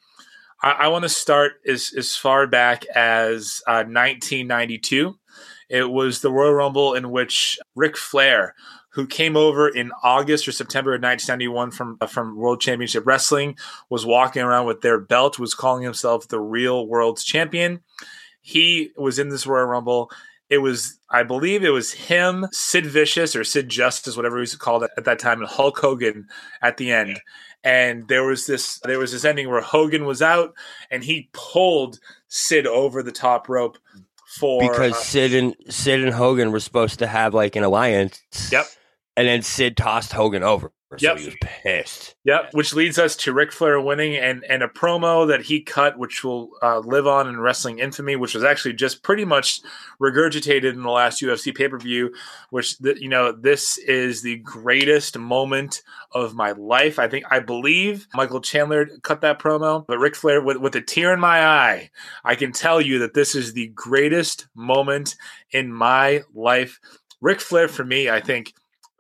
I, I want to start as as far back as uh, 1992. It was the Royal Rumble in which Ric Flair, who came over in August or September of 1991 from uh, from World Championship Wrestling, was walking around with their belt, was calling himself the real world's champion. He was in this Royal Rumble. It was, I believe, it was him, Sid Vicious or Sid Justice, whatever he was called at that time, and Hulk Hogan at the end. And there was this, there was this ending where Hogan was out, and he pulled Sid over the top rope for because uh, Sid and Sid and Hogan were supposed to have like an alliance. Yep. And then Sid tossed Hogan over. So Yep. he was pissed. Yep, which leads us to Ric Flair winning and and a promo that he cut, which will uh, live on in wrestling infamy, which was actually just pretty much regurgitated in the last UFC pay per view. Which th- you know, this is the greatest moment of my life. I think I believe Michael Chandler cut that promo, but Ric Flair with, with a tear in my eye, I can tell you that this is the greatest moment in my life. Ric Flair for me, I think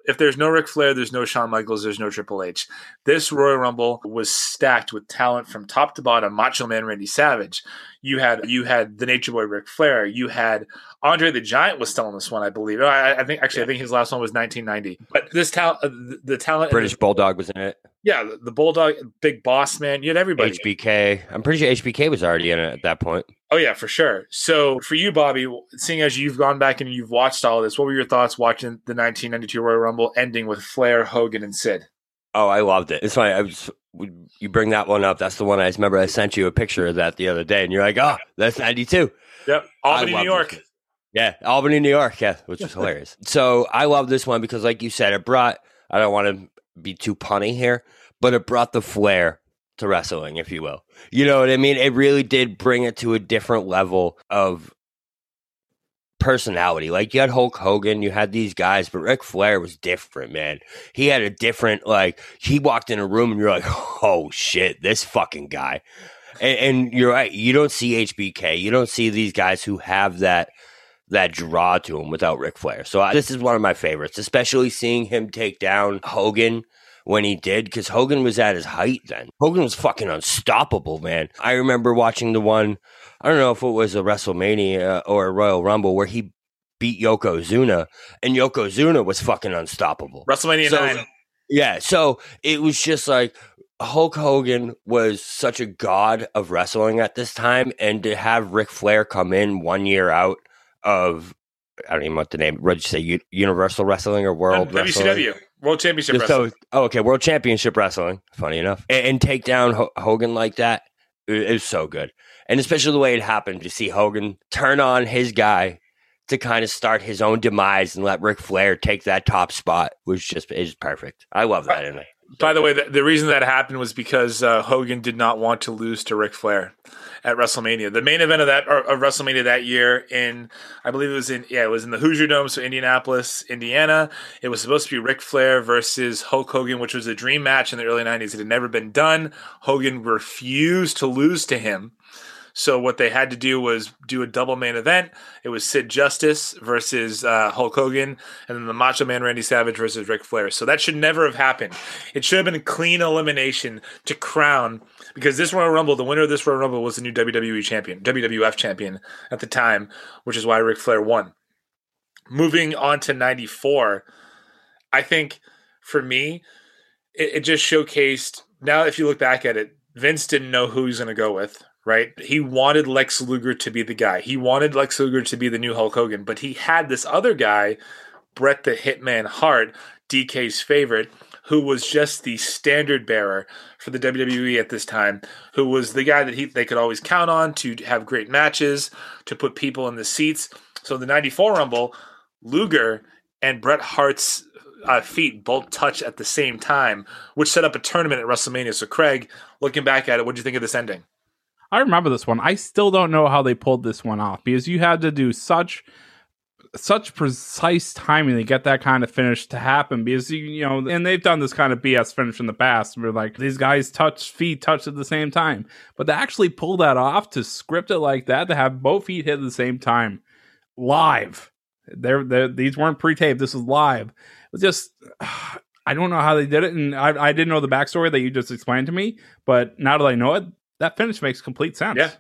if there's no Ric Flair, there's no Shawn Michaels, there's no Triple H. This Royal Rumble was stacked with talent from top to bottom. Macho Man Randy Savage. You had you had the Nature Boy Ric Flair. You had Andre the Giant was still in this one, I believe. I, I think actually I think his last one was 1990. But this talent, uh, the talent, British Bulldog was in it. Yeah, the, the Bulldog, Big Boss Man. You had everybody. HBK. I'm pretty sure HBK was already in it at that point. Oh yeah, for sure. So for you, Bobby, seeing as you've gone back and you've watched all this, what were your thoughts watching the 1992 Royal Rumble ending with Flair, Hogan, and Sid? Oh, I loved it. It's funny. I was, you bring that one up. That's the one I remember. I sent you a picture of that the other day, and you're like, "Oh, that's '92." Yep, Albany, New York. this. Yeah, Albany, New York. Yeah, which was hilarious. So I love this one because, like you said, it brought. I don't want to be too punny here, but it brought the flair to wrestling, if you will. You know what I mean? It really did bring it to a different level of personality. Like you had Hulk Hogan, you had these guys, but Ric Flair was different, man. He had a different like he walked in a room and you're like, oh shit, this fucking guy. And, and you're right, you don't see HBK, you don't see these guys who have that that draw to him without Ric Flair. So I, this is one of my favorites, especially seeing him take down Hogan when he did because Hogan was at his height then. Hogan was fucking unstoppable, man. I remember watching the one, I don't know if it was a WrestleMania uh, or a Royal Rumble where he beat Yokozuna and Yokozuna was fucking unstoppable. WrestleMania So- 9. Yeah, so it was just like Hulk Hogan was such a god of wrestling at this time, and to have Ric Flair come in one year out of I don't even know what the name. What did you say? Universal Wrestling or World Wrestling? WCW, World Championship Wrestling. so, oh, okay, World Championship Wrestling. Funny enough, and, and take down Ho- Hogan like that it, it was so good, and especially the way it happened to see Hogan turn on his guy to kind of start his own demise and let Ric Flair take that top spot was just is perfect. I love that in it. By the way, the, the reason that happened was because uh, Hogan did not want to lose to Ric Flair at WrestleMania. The main event of that of WrestleMania that year in, I believe it was in, yeah, it was in the Hoosier Dome, so Indianapolis, Indiana. It was supposed to be Ric Flair versus Hulk Hogan, which was a dream match in the early '90s. It had never been done. Hogan refused to lose to him. So what they had to do was do a double main event. It was Sid Justice versus uh, Hulk Hogan, and then the Macho Man Randy Savage versus Ric Flair. So that should never have happened. It should have been a clean elimination to crown because this Royal Rumble, the winner of this Royal Rumble was the new WWE champion, WWF champion at the time, which is why Ric Flair won. Moving on to '94, I think for me, it, it just showcased. Now, if you look back at it, Vince didn't know who he's going to go with right? He wanted Lex Luger to be the guy. He wanted Lex Luger to be the new Hulk Hogan, but he had this other guy, Bret the Hitman Hart, DK's favorite, who was just the standard bearer for the WWE at this time, who was the guy that he they could always count on to have great matches, to put people in the seats. So the 94 Rumble, Luger and Bret Hart's uh, feet both touch at the same time, which set up a tournament at WrestleMania. So, Craig, looking back at it, what do you think of this ending? I remember this one. I still don't know how they pulled this one off because you had to do such such precise timing to get that kind of finish to happen because you, know and they've done this kind of BS finish in the past where like these guys touch feet touch at the same time. But to actually pull that off to script it like that to have both feet hit at the same time live. They're, they're these weren't pre-taped. This was live. It was just I don't know how they did it. And I, I didn't know the backstory that you just explained to me but now that I know it that finish makes complete sense. Yeah.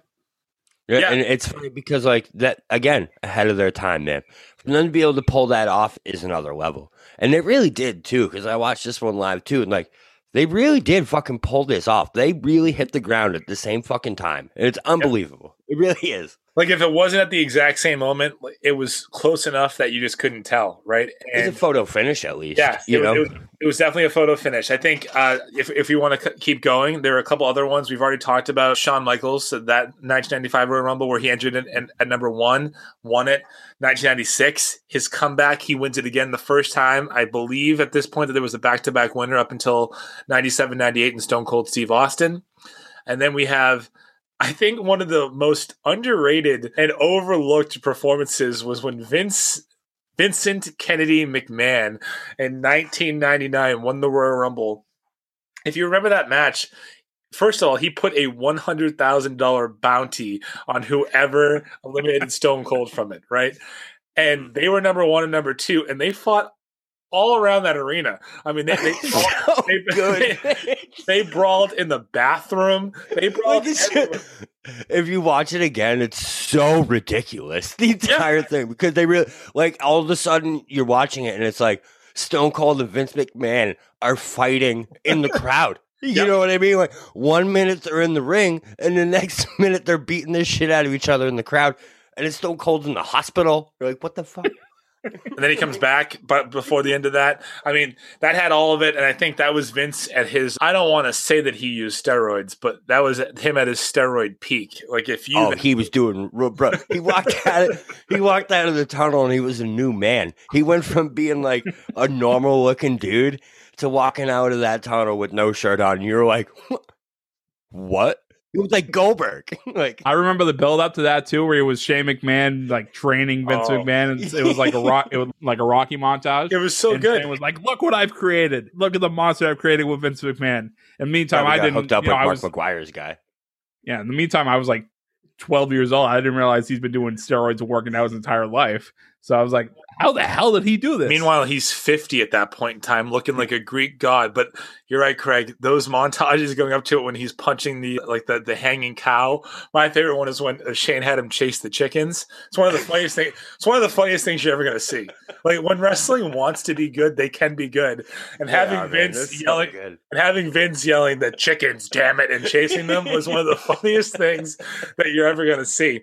Yeah, Yeah. and it's funny because like that again, ahead of their time, man. For them to be able to pull that off is another level, and they really did too. Because I watched this one live too, and like they really did fucking pull this off. They really hit the ground at the same fucking time, and it's unbelievable. It really is. Like if it wasn't at the exact same moment, it was close enough that you just couldn't tell, right? It's a photo finish at least. Yeah, you it, know. was, it, was, it was definitely a photo finish. I think uh, if if we want to c- keep going, there are a couple other ones we've already talked about. Shawn Michaels, that 1995 Royal Rumble where he entered in, in, at number one, won it. 1996, his comeback, he wins it again the first time. I believe at this point that there was a back to back winner up until 97, 98 and Stone Cold Steve Austin, and then we have. I think one of the most underrated and overlooked performances was when Vince Vincent Kennedy McMahon in 1999 won the Royal Rumble. If you remember that match, first of all, he put a $100,000 bounty on whoever eliminated Stone Cold from it, right? And they were number one and number two, and they fought all around that arena. I mean, they they, So they, they, they brawled in the bathroom. They brawled. Like, if you watch it again, it's so ridiculous. The entire thing because they really like all of a sudden you're watching it and it's like Stone Cold and Vince McMahon are fighting in the crowd. You Yep. know what I mean? Like one minute they're in the ring and the next minute they're beating the shit out of each other in the crowd. And it's Stone Cold in the hospital. You're like, what the fuck? And then he comes back but before the end of that i mean that had all of it and i think that was vince at his i don't want to say that he used steroids but that was him at his steroid peak like if you Oh, he was doing, bro. He walked out. He walked out of the tunnel, and he was a new man. He went from being like a normal looking dude to walking out of that tunnel with no shirt on. You're like, what? He was like Goldberg. like, I remember the build up to that too, where it was Shane McMahon like training Vince Oh. McMahon, and it was like a rock, it was like a Rocky montage. it was so and good Shane was like, "Look what I've created! Look at the monster I've created with Vince McMahon." In the meantime, probably I didn't. hooked up you know, with I Mark was, McGwire's guy. yeah. In the meantime, I was like 12 years old. I didn't realize he's been doing steroids and working out his entire life. So I was like, "How the hell did he do this?" meanwhile he's 50 at that point in time looking like a greek god but you're right craig those montages going up to it when he's punching the like the, the hanging cow my favorite one is when uh, shane had him chase the chickens it's one of the funniest things it's one of the funniest things you're ever going to see like when wrestling wants to be good they can be good and having Yeah, man, vince that's so yelling good. And having Vince yelling the chickens, damn it, and chasing them was one of the funniest things that you're ever going to see.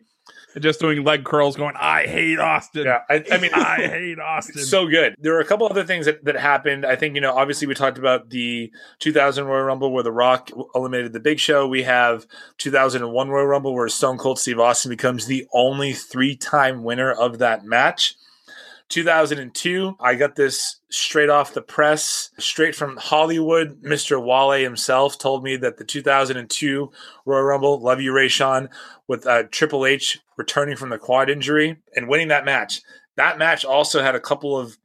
Just doing leg curls, going, "I hate Austin." Yeah, I, I mean, I hate Austin. so good. There were a couple other things that, that happened. I think, you know, obviously we talked about the 2000 Royal Rumble where The Rock eliminated the Big Show. We have 2001 Royal Rumble where Stone Cold Steve Austin becomes the only three time winner of that match. 2002, I got this straight off the press, straight from Hollywood. Mr. Wale himself told me that the 2002 Royal Rumble, love you, Ray Sean, with uh, Triple H returning from the quad injury and winning that match. That match also had a couple of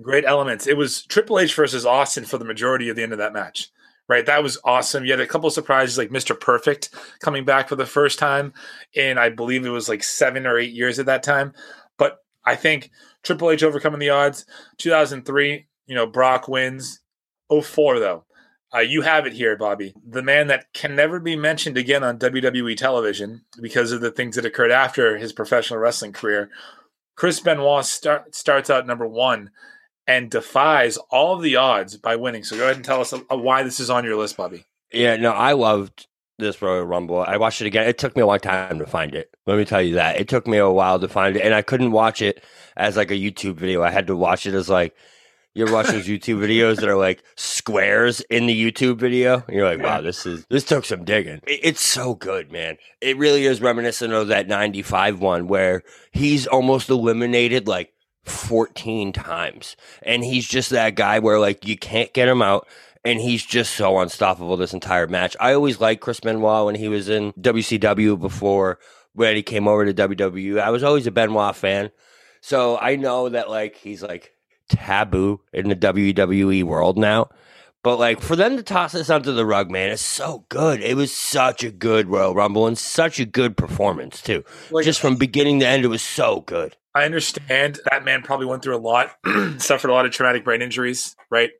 great elements. It was Triple H versus Austin for the majority of the end of that match. Right, that was awesome. You had a couple of surprises, like Mr. Perfect coming back for the first time and I believe it was like seven or eight years at that time. But I think Triple H overcoming the odds. 2003, you know, Brock wins. 04, though. Uh, you have it here, Bobby. The man that can never be mentioned again on WWE television because of the things that occurred after his professional wrestling career. Chris Benoit start, starts out number one and defies all of the odds by winning. So go ahead and tell us uh, why this is on your list, Bobby. Yeah, no, I loved this Royal Rumble. I watched it again. It took me a long time to find it. Let me tell you that. It took me a while to find it, and I couldn't watch it as like a YouTube video. I had to watch it as like you ever watch those YouTube videos that are like squares in the YouTube video? And you're like, wow, this is this took some digging. It- it's so good, man. It really is reminiscent of that '95 one where he's almost eliminated like 14 times, and he's just that guy where like you can't get him out and he's just so unstoppable this entire match. I always liked Chris Benoit when he was in WCW before when he came over to WWE. I was always a Benoit fan. So I know that like he's like taboo in the WWE world now. But like for them to toss this under the rug, man, it's so good. It was such a good Royal Rumble and such a good performance too. Like- Just from beginning to end, it was so good. I understand that man probably went through a lot, suffered a lot of traumatic brain injuries, right?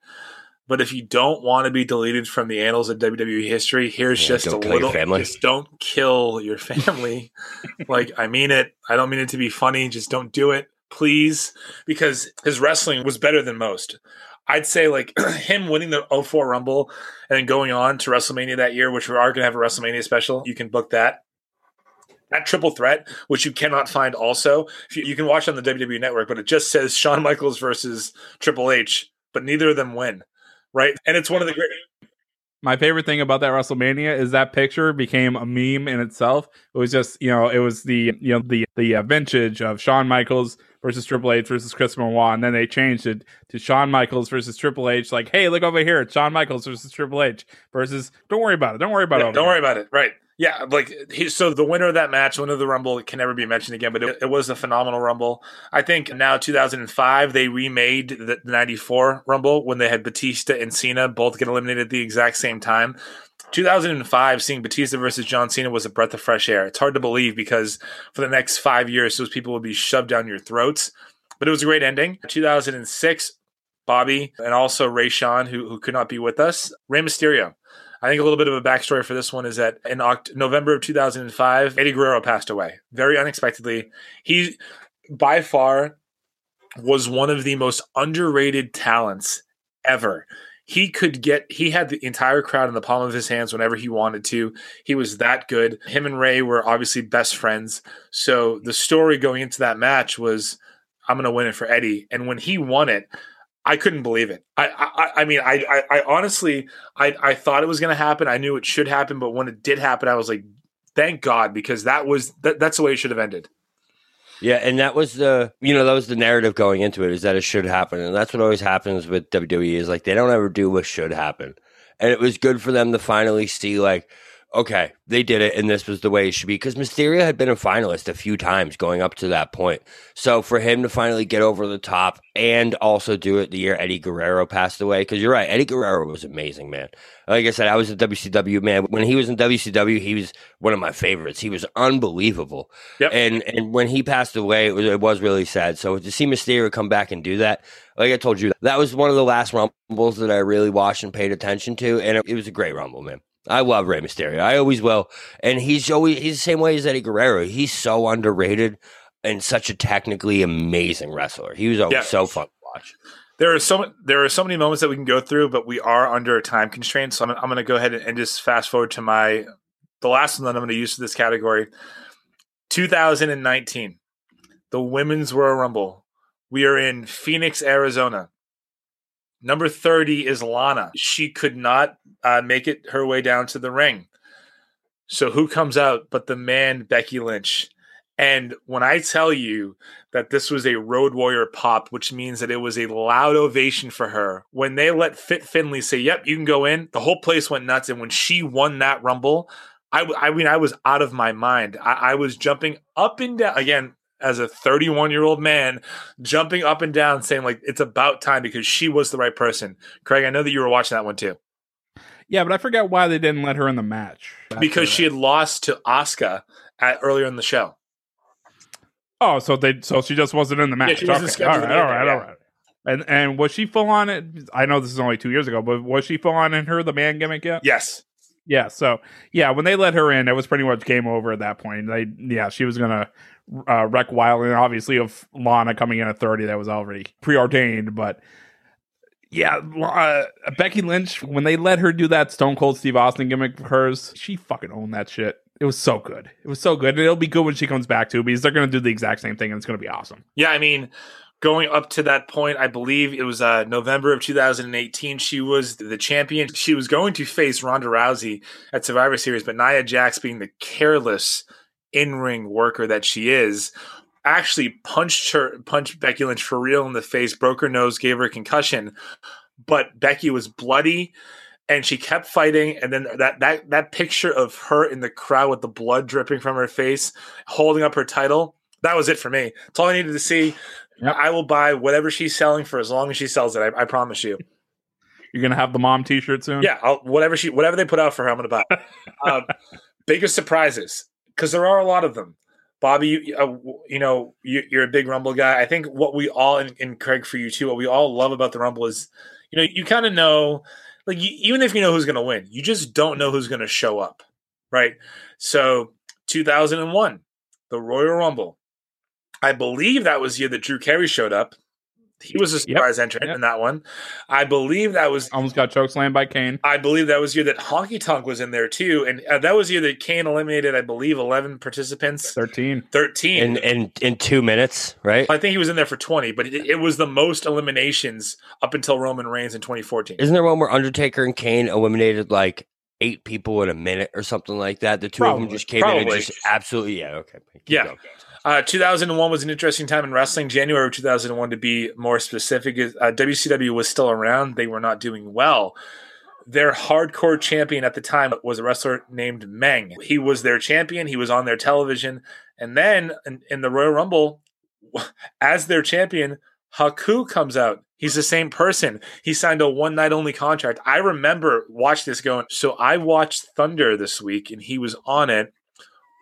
But if you don't want to be deleted from the annals of WWE history, here's Yeah, just a don't kill your little. family. Just don't kill your family. like I mean it. I don't mean it to be funny. Just don't do it, please. Because his wrestling was better than most. I'd say like him winning the 04 Rumble and then going on to WrestleMania that year, which we are going to have a WrestleMania special. You can book that. That triple threat, which you cannot find also, if you, you can watch on the WWE Network, but it just says Shawn Michaels versus Triple H, but neither of them win, right? And it's one of the great. My favorite thing about that WrestleMania is that picture became a meme in itself. It was just, you know, it was the, you know, the the uh, vintage of Shawn Michaels versus Triple H versus Chris Benoit, and then they changed it to Shawn Michaels versus Triple H. Like, hey, look over here, it's Shawn Michaels versus Triple H versus. Don't worry about it. Don't worry about Yeah, it. don't worry about it, right? Yeah, like he, so the winner of that match, winner of the Rumble, can never be mentioned again. But it, it was a phenomenal Rumble. I think now 2005 they remade the 94 Rumble when they had Batista and Cena both get eliminated at the exact same time. 2005, seeing Batista versus John Cena was a breath of fresh air. It's hard to believe because for the next five years, those people would be shoved down your throats. But it was a great ending. 2006, Bobby and also Ray Sean, who, who could not be with us. Rey Mysterio. I think a little bit of a backstory for this one is that in Oct- November of 2005, Eddie Guerrero passed away very unexpectedly. He, by far, was one of the most underrated talents ever. He could get, he had the entire crowd in the palm of his hands whenever he wanted to. He was that good. Him and Ray were obviously best friends. So the story going into that match was, I'm going to win it for Eddie. And when he won it, I couldn't believe it. I, I, I mean, I, I, I honestly, I, I thought it was going to happen. I knew it should happen, but when it did happen, I was like, thank God, because that was that, that's the way it should have ended. Yeah, and that was the you know that was the narrative going into it is that it should happen, and that's what always happens with WWE is like they don't ever do what should happen, and it was good for them to finally see like okay they did it and this was the way it should be because Mysterio had been a finalist a few times going up to that point, so for him to finally get over the top and also do it the year Eddie Guerrero passed away because you're right Eddie Guerrero was amazing man. Like I said, I was a WCW man. When he was in WCW, he was one of my favorites. He was unbelievable. Yep. And and when he passed away, it was, it was really sad. So to see Mysterio come back and do that, like I told you, that was one of the last rumbles that I really watched and paid attention to, and it, it was a great rumble, man. I love Rey Mysterio. I always will, and he's always he's the same way as Eddie Guerrero. He's so underrated and such a technically amazing wrestler. He was always Yeah. so fun to watch. There are so there are so many moments that we can go through, but we are under a time constraint. So I'm, I'm going to go ahead and, and just fast forward to my the last one that I'm going to use for this category. 2019, the Women's Royal Rumble. We are in Phoenix, Arizona. Number 30 is Lana. She could not uh, make it her way down to the ring. So who comes out but the man Becky Lynch? And when I tell you that this was a Road Warrior pop, which means that it was a loud ovation for her, when they let Fit Finlay say, "Yep, you can go in," the whole place went nuts. And when she won that Rumble, I, I mean, I was out of my mind. I, I was jumping up and down again as a 31 year old man, jumping up and down, saying like it's about time because she was the right person. Craig, I know that you were watching that one too Yeah, but I forget why they didn't let her in the match. because she had lost to Asuka at, earlier in the show. Oh, so they so she just wasn't in the match. she wasn't Okay, scheduled all to right, be all in right, there, all right. And and was she full on it? I know this is only two years ago, but was she full on in her the man gimmick yet? Yes. Yeah. So yeah, when they let her in, it was pretty much game over at that point. They yeah, she was gonna uh, wreck Wild, and obviously of Lana coming in at thirty, that was already preordained. But yeah, uh, Becky Lynch when they let her do that Stone Cold Steve Austin gimmick of hers, she fucking owned that shit. It was so good. It was so good. And it'll be good when she comes back too, because they're gonna do the exact same thing, and it's gonna be awesome. Yeah, I mean, going up to that point, I believe it was uh, November of 2018. She was the champion. She was going to face Ronda Rousey at Survivor Series, but Nia Jax, being the careless in-ring worker that she is, actually punched her, punched Becky Lynch for real in the face, broke her nose, gave her a concussion. But Becky was bloody. And she kept fighting, and then that that that picture of her in the crowd with the blood dripping from her face, holding up her title, that was it for me. That's all I needed to see. Yep. I will buy whatever she's selling for as long as she sells it. I, I promise you. You're gonna have the mom T-shirt soon. Yeah, I'll, whatever she whatever they put out for her, I'm going to buy. um, biggest surprises because there are a lot of them. Bobby, you, uh, you know you, you're a big Rumble guy. I think what we all and, and Craig for you too, what we all love about the Rumble is You know, you kind of know, like, you, even if you know who's going to win, you just don't know who's going to show up, right? So, 2001, the Royal Rumble. I believe that was the year that Drew Carey showed up. He was a surprise yep. entrant yep. in that one. I believe that was almost got chokeslammed by Kane. I believe that was the year that Honky Tonk was in there too, and uh, that was the year that Kane eliminated, I believe, eleven participants. Thirteen. Thirteen in in, in two minutes, right? I think he was in there for twenty, but it, it was the most eliminations up until Roman Reigns in 2014. Isn't there one where Undertaker and Kane eliminated like eight people in a minute or something like that? The two Probably. of them just came Probably. in and just absolutely yeah okay Keep yeah. Going. Uh, 2001 was an interesting time in wrestling. January of 2001, to be more specific, uh, WCW was still around. They were not doing well. Their hardcore champion at the time was a wrestler named Meng. He was their champion. He was on their television. And then in, in the Royal Rumble, as their champion, Haku comes out. He's the same person. He signed a one night only contract. I remember watch this going. So I watched Thunder this week and he was on it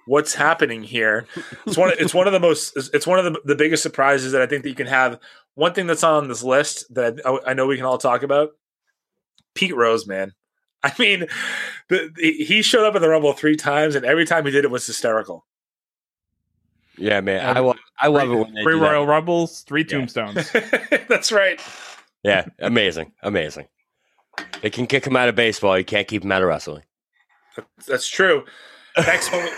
what's happening here. It's one. Of, it's one of the most. It's one of the, the biggest surprises that I think that you can have. One thing that's on this list that I, I know we can all talk about. Pete Rose, man. I mean, the, he showed up in the Rumble three times, and every time he did it was hysterical. Yeah, man, I love. I love three, it when they three Royal that. Rumbles, three Tombstones. that's right. Yeah, amazing, amazing. They can kick him out of baseball. You can't keep him out of wrestling. That's true. Next one.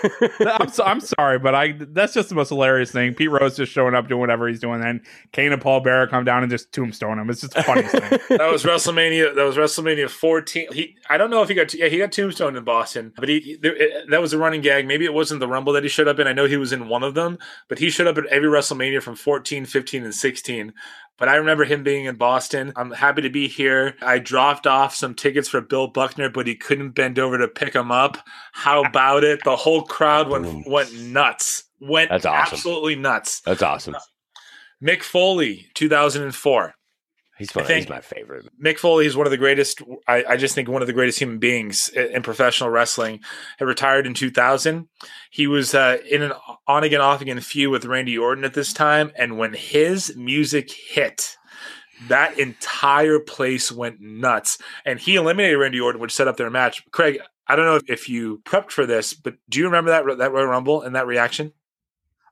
I'm, so, I'm sorry, but I that's just the most hilarious thing. Pete Rose just showing up doing whatever he's doing, then Kane and Paul Bearer come down and just tombstone him. It's just the funniest thing. That was WrestleMania. That was WrestleMania 14. He, I don't know if he got. Yeah, he got tombstone in Boston, but he there, it, that was a running gag. Maybe it wasn't the Rumble that he showed up in. I know he was in one of them, but he showed up at every WrestleMania from 14, 15, and 16. But I remember him being in Boston. I'm happy to be here. I dropped off some tickets for Bill Buckner, but he couldn't bend over to pick them up. How about it? The whole crowd went went nuts. Went That's awesome. absolutely nuts. That's awesome. Mick Foley, 2004. He's, one, he's my favorite. Mick Foley is one of the greatest. I, I, just think one of the greatest human beings in, professional wrestling. He retired in 2000. He was uh, in an on again, off again feud with Randy Orton at this time. And when his music hit, that entire place went nuts. And he eliminated Randy Orton, which set up their match. Craig, I don't know if you prepped for this, but do you remember that that Royal Rumble and that reaction?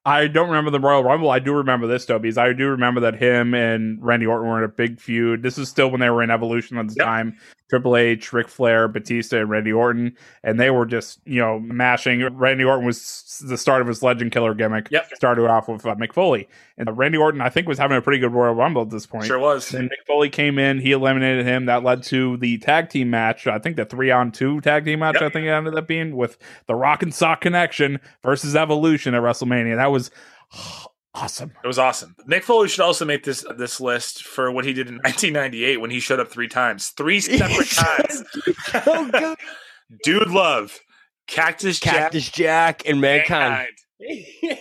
I don't remember the Royal Rumble. I do remember this though, because I do remember that him and Randy Orton were in a big feud. This is still when they were in Evolution at the yep. time. Triple H, Ric Flair, Batista, and Randy Orton, and they were just you know mashing. Randy Orton was the start of his Legend Killer gimmick. Yep. Started off with uh, Mick Foley, and uh, Randy Orton I think was having a pretty good Royal Rumble at this point. Sure was. And Mick Foley came in, he eliminated him. That led to the tag team match. I think the three on two tag team match. Yep. I think it ended up being with the Rock and Sock Connection versus Evolution at WrestleMania. That was awesome. It was awesome. Mick Foley should also make this this list for what he did in 1998 when he showed up three times, three separate times. oh, Dude, love Cactus Jack, Cactus Jack, and Mankind. Mankind.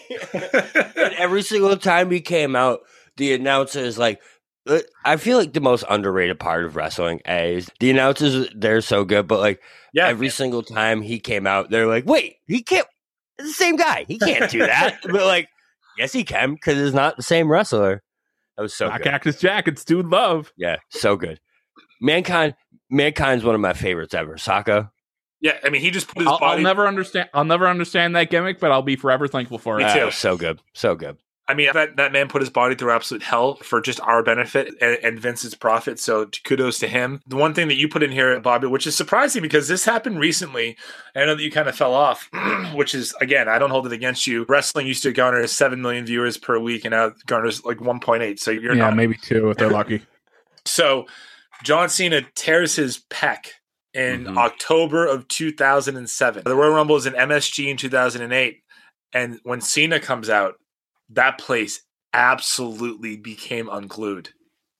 and every single time he came out, the announcer is like, uh, I feel like the most underrated part of wrestling is the announcers. They're so good, but like yeah, every yeah. single time he came out, they're like, "Wait, he can't." It's the same guy. He can't do that. but like Yes, he can because it's not the same wrestler. That was so Not good. Cactus Jack. It's Dude Love. Yeah, so good. Mankind, Mankind's one of my favorites ever. Saka. Yeah, I mean, he just put his I'll, body. I'll never understand. I'll never understand that gimmick, but I'll be forever thankful for it. Me too. Uh, so good, so good. I mean, that, that man put his body through absolute hell for just our benefit and, and, Vince's profit. So kudos to him. The one thing that you put in here, Bobby, which is surprising because this happened recently. I know that you kind of fell off, which is, again, I don't hold it against you. Wrestling used to garner 7 million viewers per week and now garners like 1.8. So you're yeah, not. maybe two if they're lucky. so John Cena tears his pec in mm-hmm. October of 2007. The Royal Rumble is in MSG in 2008. And when Cena comes out, that place absolutely became unglued.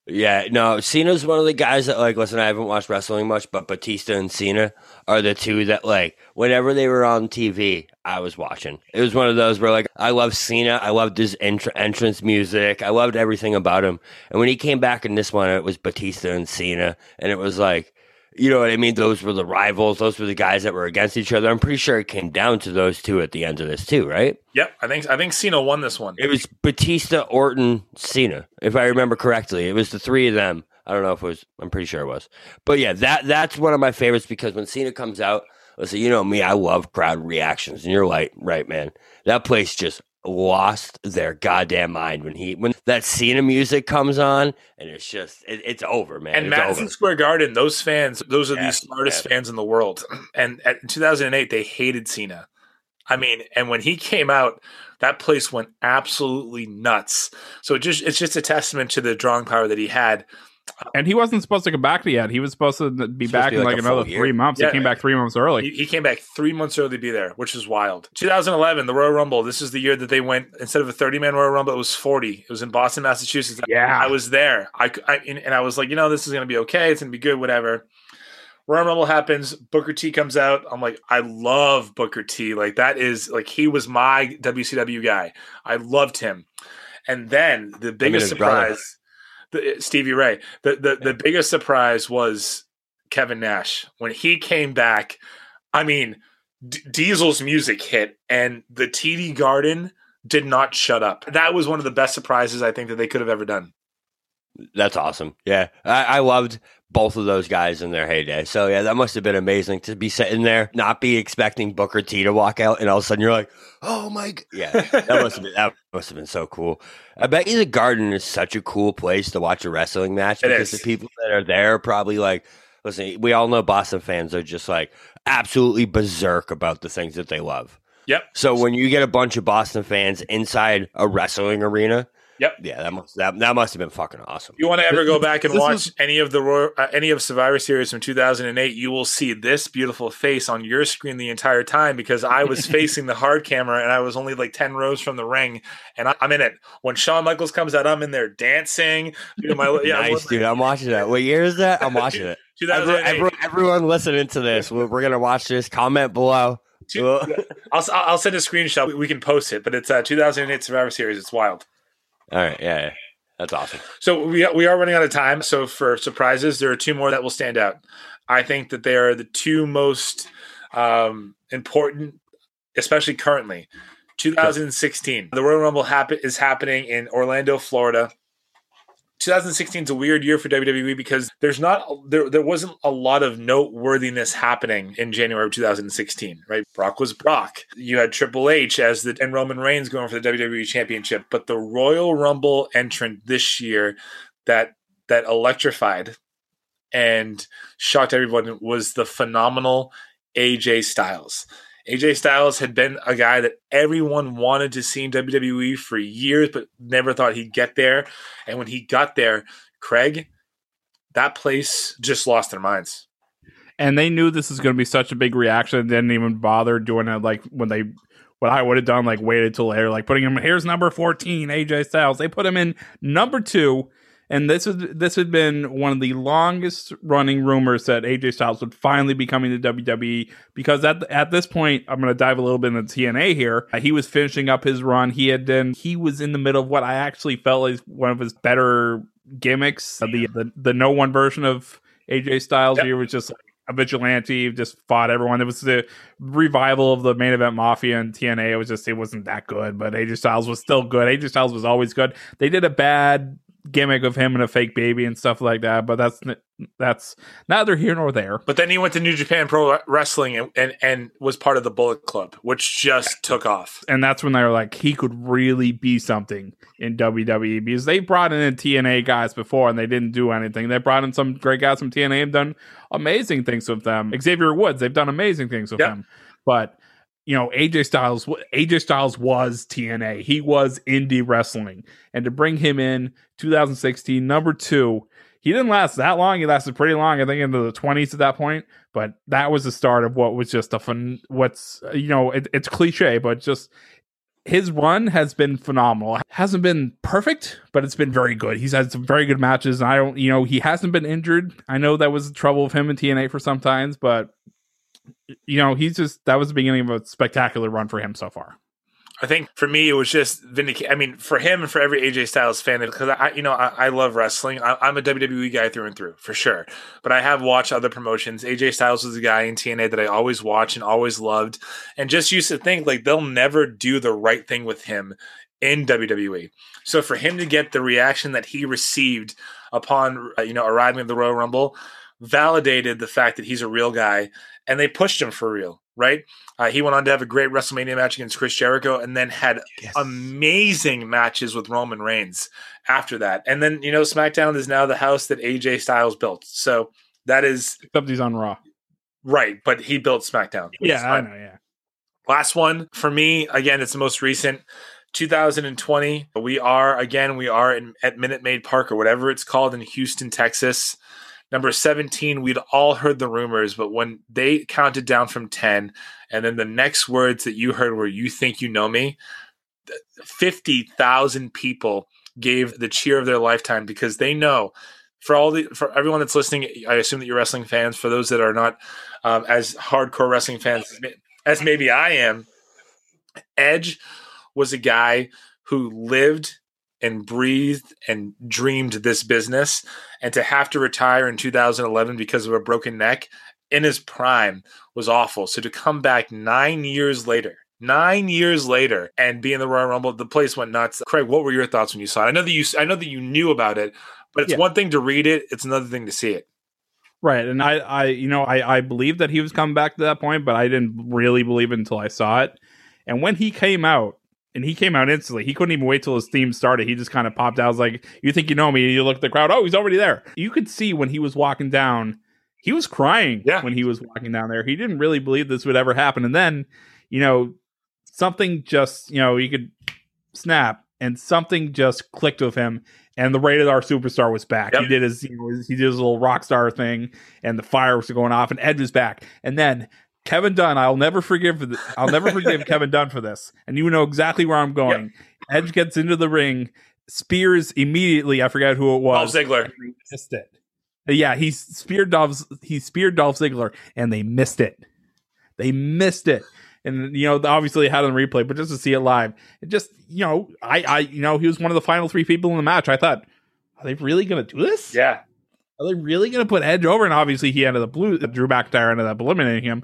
Yeah, no, Cena's one of the guys that like listen, I haven't watched wrestling much, but Batista and Cena are the two that like whenever they were on TV, I was watching. It was one of those where like I love Cena, I loved his entr- entrance music, I loved everything about him. And when he came back in this one, it was Batista and Cena, and it was like you know what I mean? Those were the rivals. Those were the guys that were against each other. I'm pretty sure it came down to those two at the end of this too, right? Yep, I think I think Cena won this one. It was Batista, Orton, Cena, if I remember correctly. It was the three of them I don't know if it was. I'm pretty sure it was. But yeah, that that's one of my favorites because when Cena comes out, listen, you know me, I love crowd reactions, and you're like, right, man, that place just lost their goddamn mind when he when that Cena music comes on, and it's just it, it's over, man. And it's Madison over. Square Garden, those fans, those are Yeah, the smartest yeah. fans in the world. And at, in 2008, they hated Cena. I mean, and when he came out, that place went absolutely nuts. So it just it's just a testament to the drawing power that he had. And he wasn't supposed to come back yet. He was supposed to be Supposed back to be in like like another year. three months. Yeah. He came back three months early. He, he came back three months early to be there, which is wild. 2011, the Royal Rumble. This is the year that they went instead of a 30 man Royal Rumble, it was 40. It was in Boston, Massachusetts. Yeah. I was there. I, and and I was like, you know, this is going to be okay. It's going to be good, whatever. Royal Rumble happens. Booker T comes out. I'm like, I love Booker T. Like that is like he was my WCW guy. I loved him. And then the biggest his brother. surprise, the, Stevie Ray. The the the biggest surprise was Kevin Nash when he came back. I mean, D- Diesel's music hit, and the TD Garden did not shut up. That was one of the best surprises I think that they could have ever done. That's awesome. Yeah, I, I loved both of those guys in their heyday. So yeah, that must have been amazing to be sitting there, not be expecting Booker T to walk out, and all of a sudden you're like, "Oh my!" g-" Yeah, that must have been that must have been so cool. I bet you the Garden is such a cool place to watch a wrestling match because the people that are there are probably like, listen, we all know Boston fans are just like absolutely berserk about the things that they love. Yep. So when you get a bunch of Boston fans inside a wrestling arena, Yep. yeah, that must that, that must have been fucking awesome. You want to ever go back and watch is- any of the Royal, uh, any of Survivor Series from 2008, you will see this beautiful face on your screen the entire time because I was facing the hard camera and I was only like 10 rows from the ring and I, I'm in it. When Shawn Michaels comes out, I'm in there dancing. Doing my, yeah, I'm nice, dude. I'm watching that. What year is that? I'm watching it. Every, 2008. every- everyone listening to this, we're, we're gonna watch this. Comment below. Two- I'll, I'll send a screenshot. We- We can post it, but it's uh, 2008 Survivor Series. It's wild. All right, yeah, yeah. that's awesome. So we we are running out of time. So for surprises, there are two more that will stand out. I think that they are the two most um, important, especially currently. 2016, the Royal Rumble happen- is happening in Orlando, Florida. 2016 is a weird year for WWE because there's not there there wasn't a lot of noteworthiness happening in January of 2016, right? Brock was Brock. You had Triple H as the and Roman Reigns going for the WWE championship, but the Royal Rumble entrant this year that that electrified and shocked everyone was the phenomenal AJ Styles. AJ Styles had been a guy that everyone wanted to see in WWE for years, but never thought he'd get there. And when he got there, Craig, that place just lost their minds. and they knew this was going to be such a big reaction. and Didn't even bother doing it like when they. What I would have done, like waited till later, like putting him. Here's number fourteen, AJ Styles. They put him in number two, and this is this had been one of the longest running rumors that AJ Styles would finally be coming to WWE because at at this point, I'm going to dive a little bit into TNA here. Uh, He was finishing up his run. He had been he was in the middle of what I actually felt is one of his better gimmicks, uh, the the, the no one version of AJ Styles. Yep. He was just like a vigilante, just fought everyone. It was the revival of the main event mafia and TNA. It was just it wasn't that good, but AJ Styles was still good. AJ Styles was always good. They did a bad gimmick of him and a fake baby and stuff like that, but that's that's neither here nor there. But then he went to New Japan Pro Wrestling and, and, and was part of the Bullet Club, which just took off. And that's when they were like, he could really be something in WWE because they brought in TNA guys before and they didn't do anything. They brought in some great guys from TNA and done amazing things with them. Xavier Woods, they've done amazing things with Yep. him. But you know, AJ Styles, AJ Styles was TNA. He was indie wrestling, and to bring him in 2016, number two, he didn't last that long. He lasted pretty long, I think, into the 20s at that point. But that was the start of what was just a fun. What's you know, it, it's cliche, but just his run has been phenomenal. Hasn't been perfect, but it's been very good. He's had some very good matches. And I don't, you know, he hasn't been injured. I know that was the trouble with him in TNA for some times, but you know, he's just that was the beginning of a spectacular run for him so far. I think for me, it was just vindicate. I mean, for him and for every AJ Styles fan, because I, you know, I, I love wrestling. I, I'm a WWE guy through and through for sure. But I have watched other promotions. AJ Styles was a guy in TNA that I always watched and always loved, and just used to think like they'll never do the right thing with him in WWE. So for him to get the reaction that he received upon uh, you know arriving at the Royal Rumble validated the fact that he's a real guy and they pushed him for real, right? Uh, he went on to have a great WrestleMania match against Chris Jericho and then had yes. amazing matches with Roman Reigns after that. And then, you know, SmackDown is now the house that AJ Styles built. So that is. Except he's on Raw. Right. But he built SmackDown. Yeah, I know. Yeah. Last one for me, again, it's the most recent. 2020. We are again, we are in, at Minute Maid Park or whatever it's called in Houston, Texas. Number 17, we'd all heard the rumors, but when they counted down from 10, and then the next words that you heard were, You think you know me? 50,000 people gave the cheer of their lifetime because they know for all the for everyone that's listening i assume that you're wrestling fans for those that are not um, as hardcore wrestling fans as maybe i am edge was a guy who lived and breathed and dreamed this business and to have to retire in 2011 because of a broken neck in his prime was awful so to come back 9 years later nine years later and be in the Royal Rumble, the place went nuts. Craig, what were your thoughts when you saw it? I know that you I know that you knew about it, but it's yeah. one thing to read it, it's another thing to see it. Right. And I, I you know, I, I believe that he was coming back to that point, but I didn't really believe it until I saw it. And when he came out, and he came out instantly. He couldn't even wait till his theme started. He just kind of popped out. I was like, "You think you know me?" You look at the crowd. Oh, he's already there. You could see when he was walking down. He was crying yeah. when he was walking down there. He didn't really believe this would ever happen. And then, you know, something just you know you could snap and something just clicked with him and the rated R superstar was back. Yep. He did his you know, he did his little rock star thing and the fireworks were going off and Ed was back. And then Kevin Dunn, I'll never forgive I'll never forgive Kevin Dunn for this. And you know exactly where I'm going. Edge gets into the ring, spears immediately. I forgot who it was. Dolph Ziggler missed it. Yeah, he speared Dolph. He speared Dolph Ziggler, and they missed it. They missed it and you know obviously had on replay, but just to see it live, it just you know I I you know he was one of the final three people in the match. I thought, are they really going to do this? Yeah. Are they really going to put Edge over? And obviously he ended up blue. Drew McIntyre ended up eliminating him,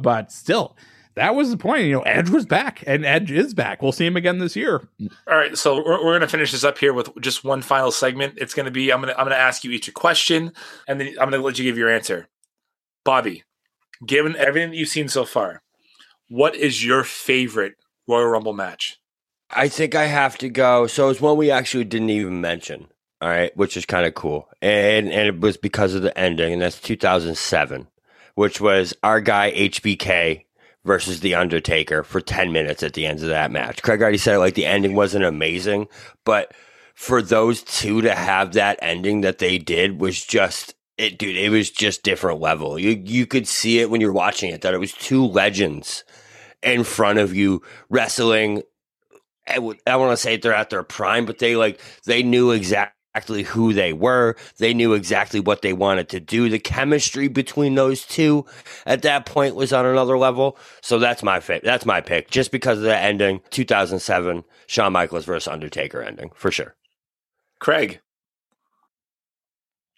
but still. That was the point. You know, Edge was back, and Edge is back. We'll see him again this year. All right, so we're, we're going to finish this up here with just one final segment. It's going to be I'm going to I'm going to ask you each a question, and then I'm going to let you give your answer. Bobby, given everything that you've seen so far, what is your favorite Royal Rumble match? I think I have to go. So it's one we actually didn't even mention. All right, which is kind of cool, and and it was because of the ending, and that's 2007, which was our guy HBK versus the Undertaker for 10 minutes at the end of that match. Craig already said it, like the ending wasn't amazing, but for those two to have that ending that they did was just it, dude. It was just different level. You you could see it when you're watching it that it was two legends in front of you wrestling. I, I want to say they're at their prime, but they like they knew exactly who they were. They knew exactly what they wanted to do. The chemistry between those two at that point was on another level. So that's my fa- that's my pick, just because of the ending, 2007 Shawn Michaels versus Undertaker ending for sure. Craig.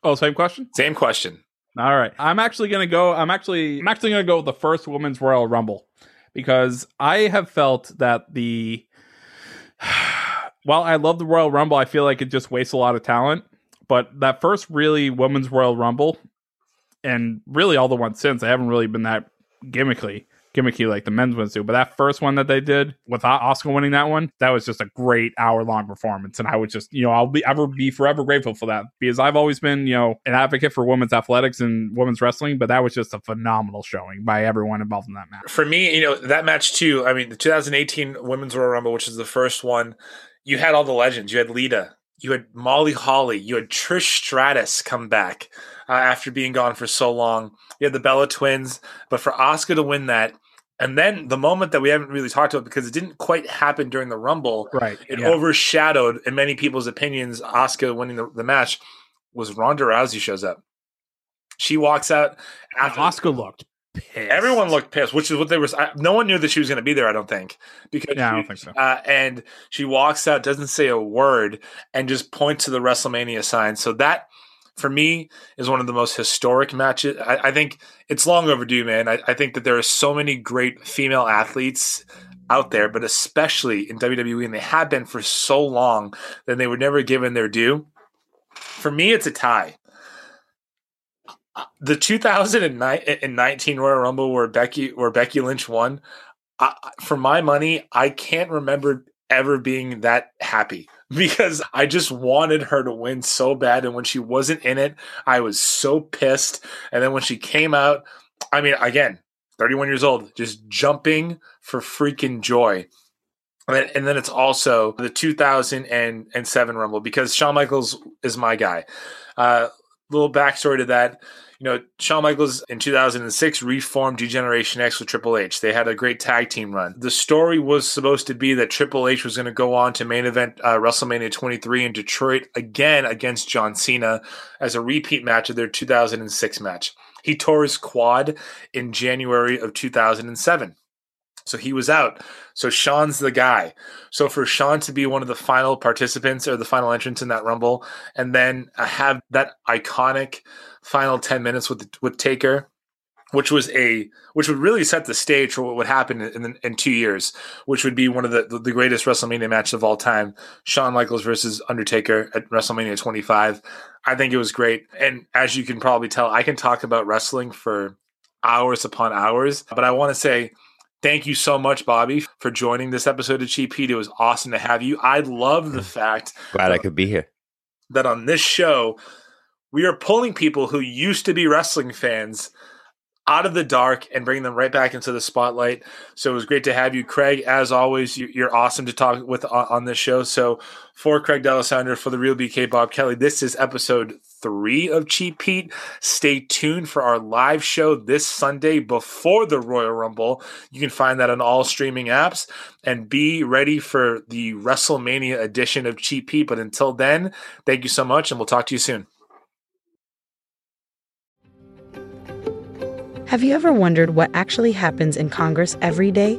Oh, same question. Same question. All right, I'm actually gonna go. I'm actually I'm actually gonna go with the first women's Royal Rumble because I have felt that the while I love the Royal Rumble, I feel like it just wastes a lot of talent. But that first really women's Royal Rumble, and really all the ones since, I haven't really been that gimmicky gimmicky like the men's ones do. But that first one that they did with Asuka winning that one, that was just a great hour long performance. And I would just, you know, I'll be ever be forever grateful for that because I've always been, you know, an advocate for women's athletics and women's wrestling. But that was just a phenomenal showing by everyone involved in that match. For me, you know, that match too. I mean, the 2018 Women's Royal Rumble, which is the first one, you had all the legends. You had Lita, you had Molly Holly, you had Trish Stratus come back uh, after being gone for so long. You had the Bella Twins, but for Asuka to win that, and then the moment that we haven't really talked about because it didn't quite happen during the Rumble, right? It yeah. overshadowed, in many people's opinions, Asuka winning the, the, match was Ronda Rousey shows up. She walks out after Asuka looked pissed. Everyone looked pissed, which is what they were. No one knew that she was going to be there. I don't think because yeah, I don't think so. Uh, and she walks out, doesn't say a word, and just points to the WrestleMania sign. So that for me is one of the most historic matches. I, I think it's long overdue, man. I, I, think that there are so many great female athletes out there, but especially in WWE, and they have been for so long that they were never given their due. For me, it's a tie. The 2019 Royal Rumble where Becky where Becky Lynch won, I, for my money, I can't remember ever being that happy because I just wanted her to win so bad. And when she wasn't in it, I was so pissed. And then when she came out, I mean, again, 31 years old, just jumping for freaking joy. And then, it's also the 2007 Rumble because Shawn Michaels is my guy. Uh, little backstory to that you know, Shawn Michaels in 2006 reformed D-Generation X with Triple H. They had a great tag team run. The story was supposed to be that Triple H was going to go on to main event uh, WrestleMania 23 in Detroit again against John Cena as a repeat match of their 2006 match. He tore his quad in January of 2007. So he was out. So Shawn's the guy. So for Sean to be one of the final participants or the final entrants in that Rumble and then have that iconic final 10 minutes with with Taker which was a which would really set the stage for what would happen in in two years, which would be one of the the greatest WrestleMania matches of all time, Shawn Michaels versus Undertaker at WrestleMania 25. I think it was great, and as you can probably tell, I can talk about wrestling for hours upon hours, but I want to say. Thank you so much, Bobby, for joining this episode of Cheap Heat. It was awesome to have you. I love the mm. fact glad I could be here. That on this show, we are pulling people who used to be wrestling fans out of the dark and bringing them right back into the spotlight. So it was great to have you, Craig. As always, you're awesome to talk with on this show. So for Craig D'Alessandro, for the real BK Bob Kelly, this is episode three of Cheap Heat. Stay tuned for our live show this Sunday before the Royal Rumble. You can find that on all streaming apps and be ready for the WrestleMania edition of Cheap Heat. But until then, thank you so much and we'll talk to you soon. Have you ever wondered what actually happens in Congress every day?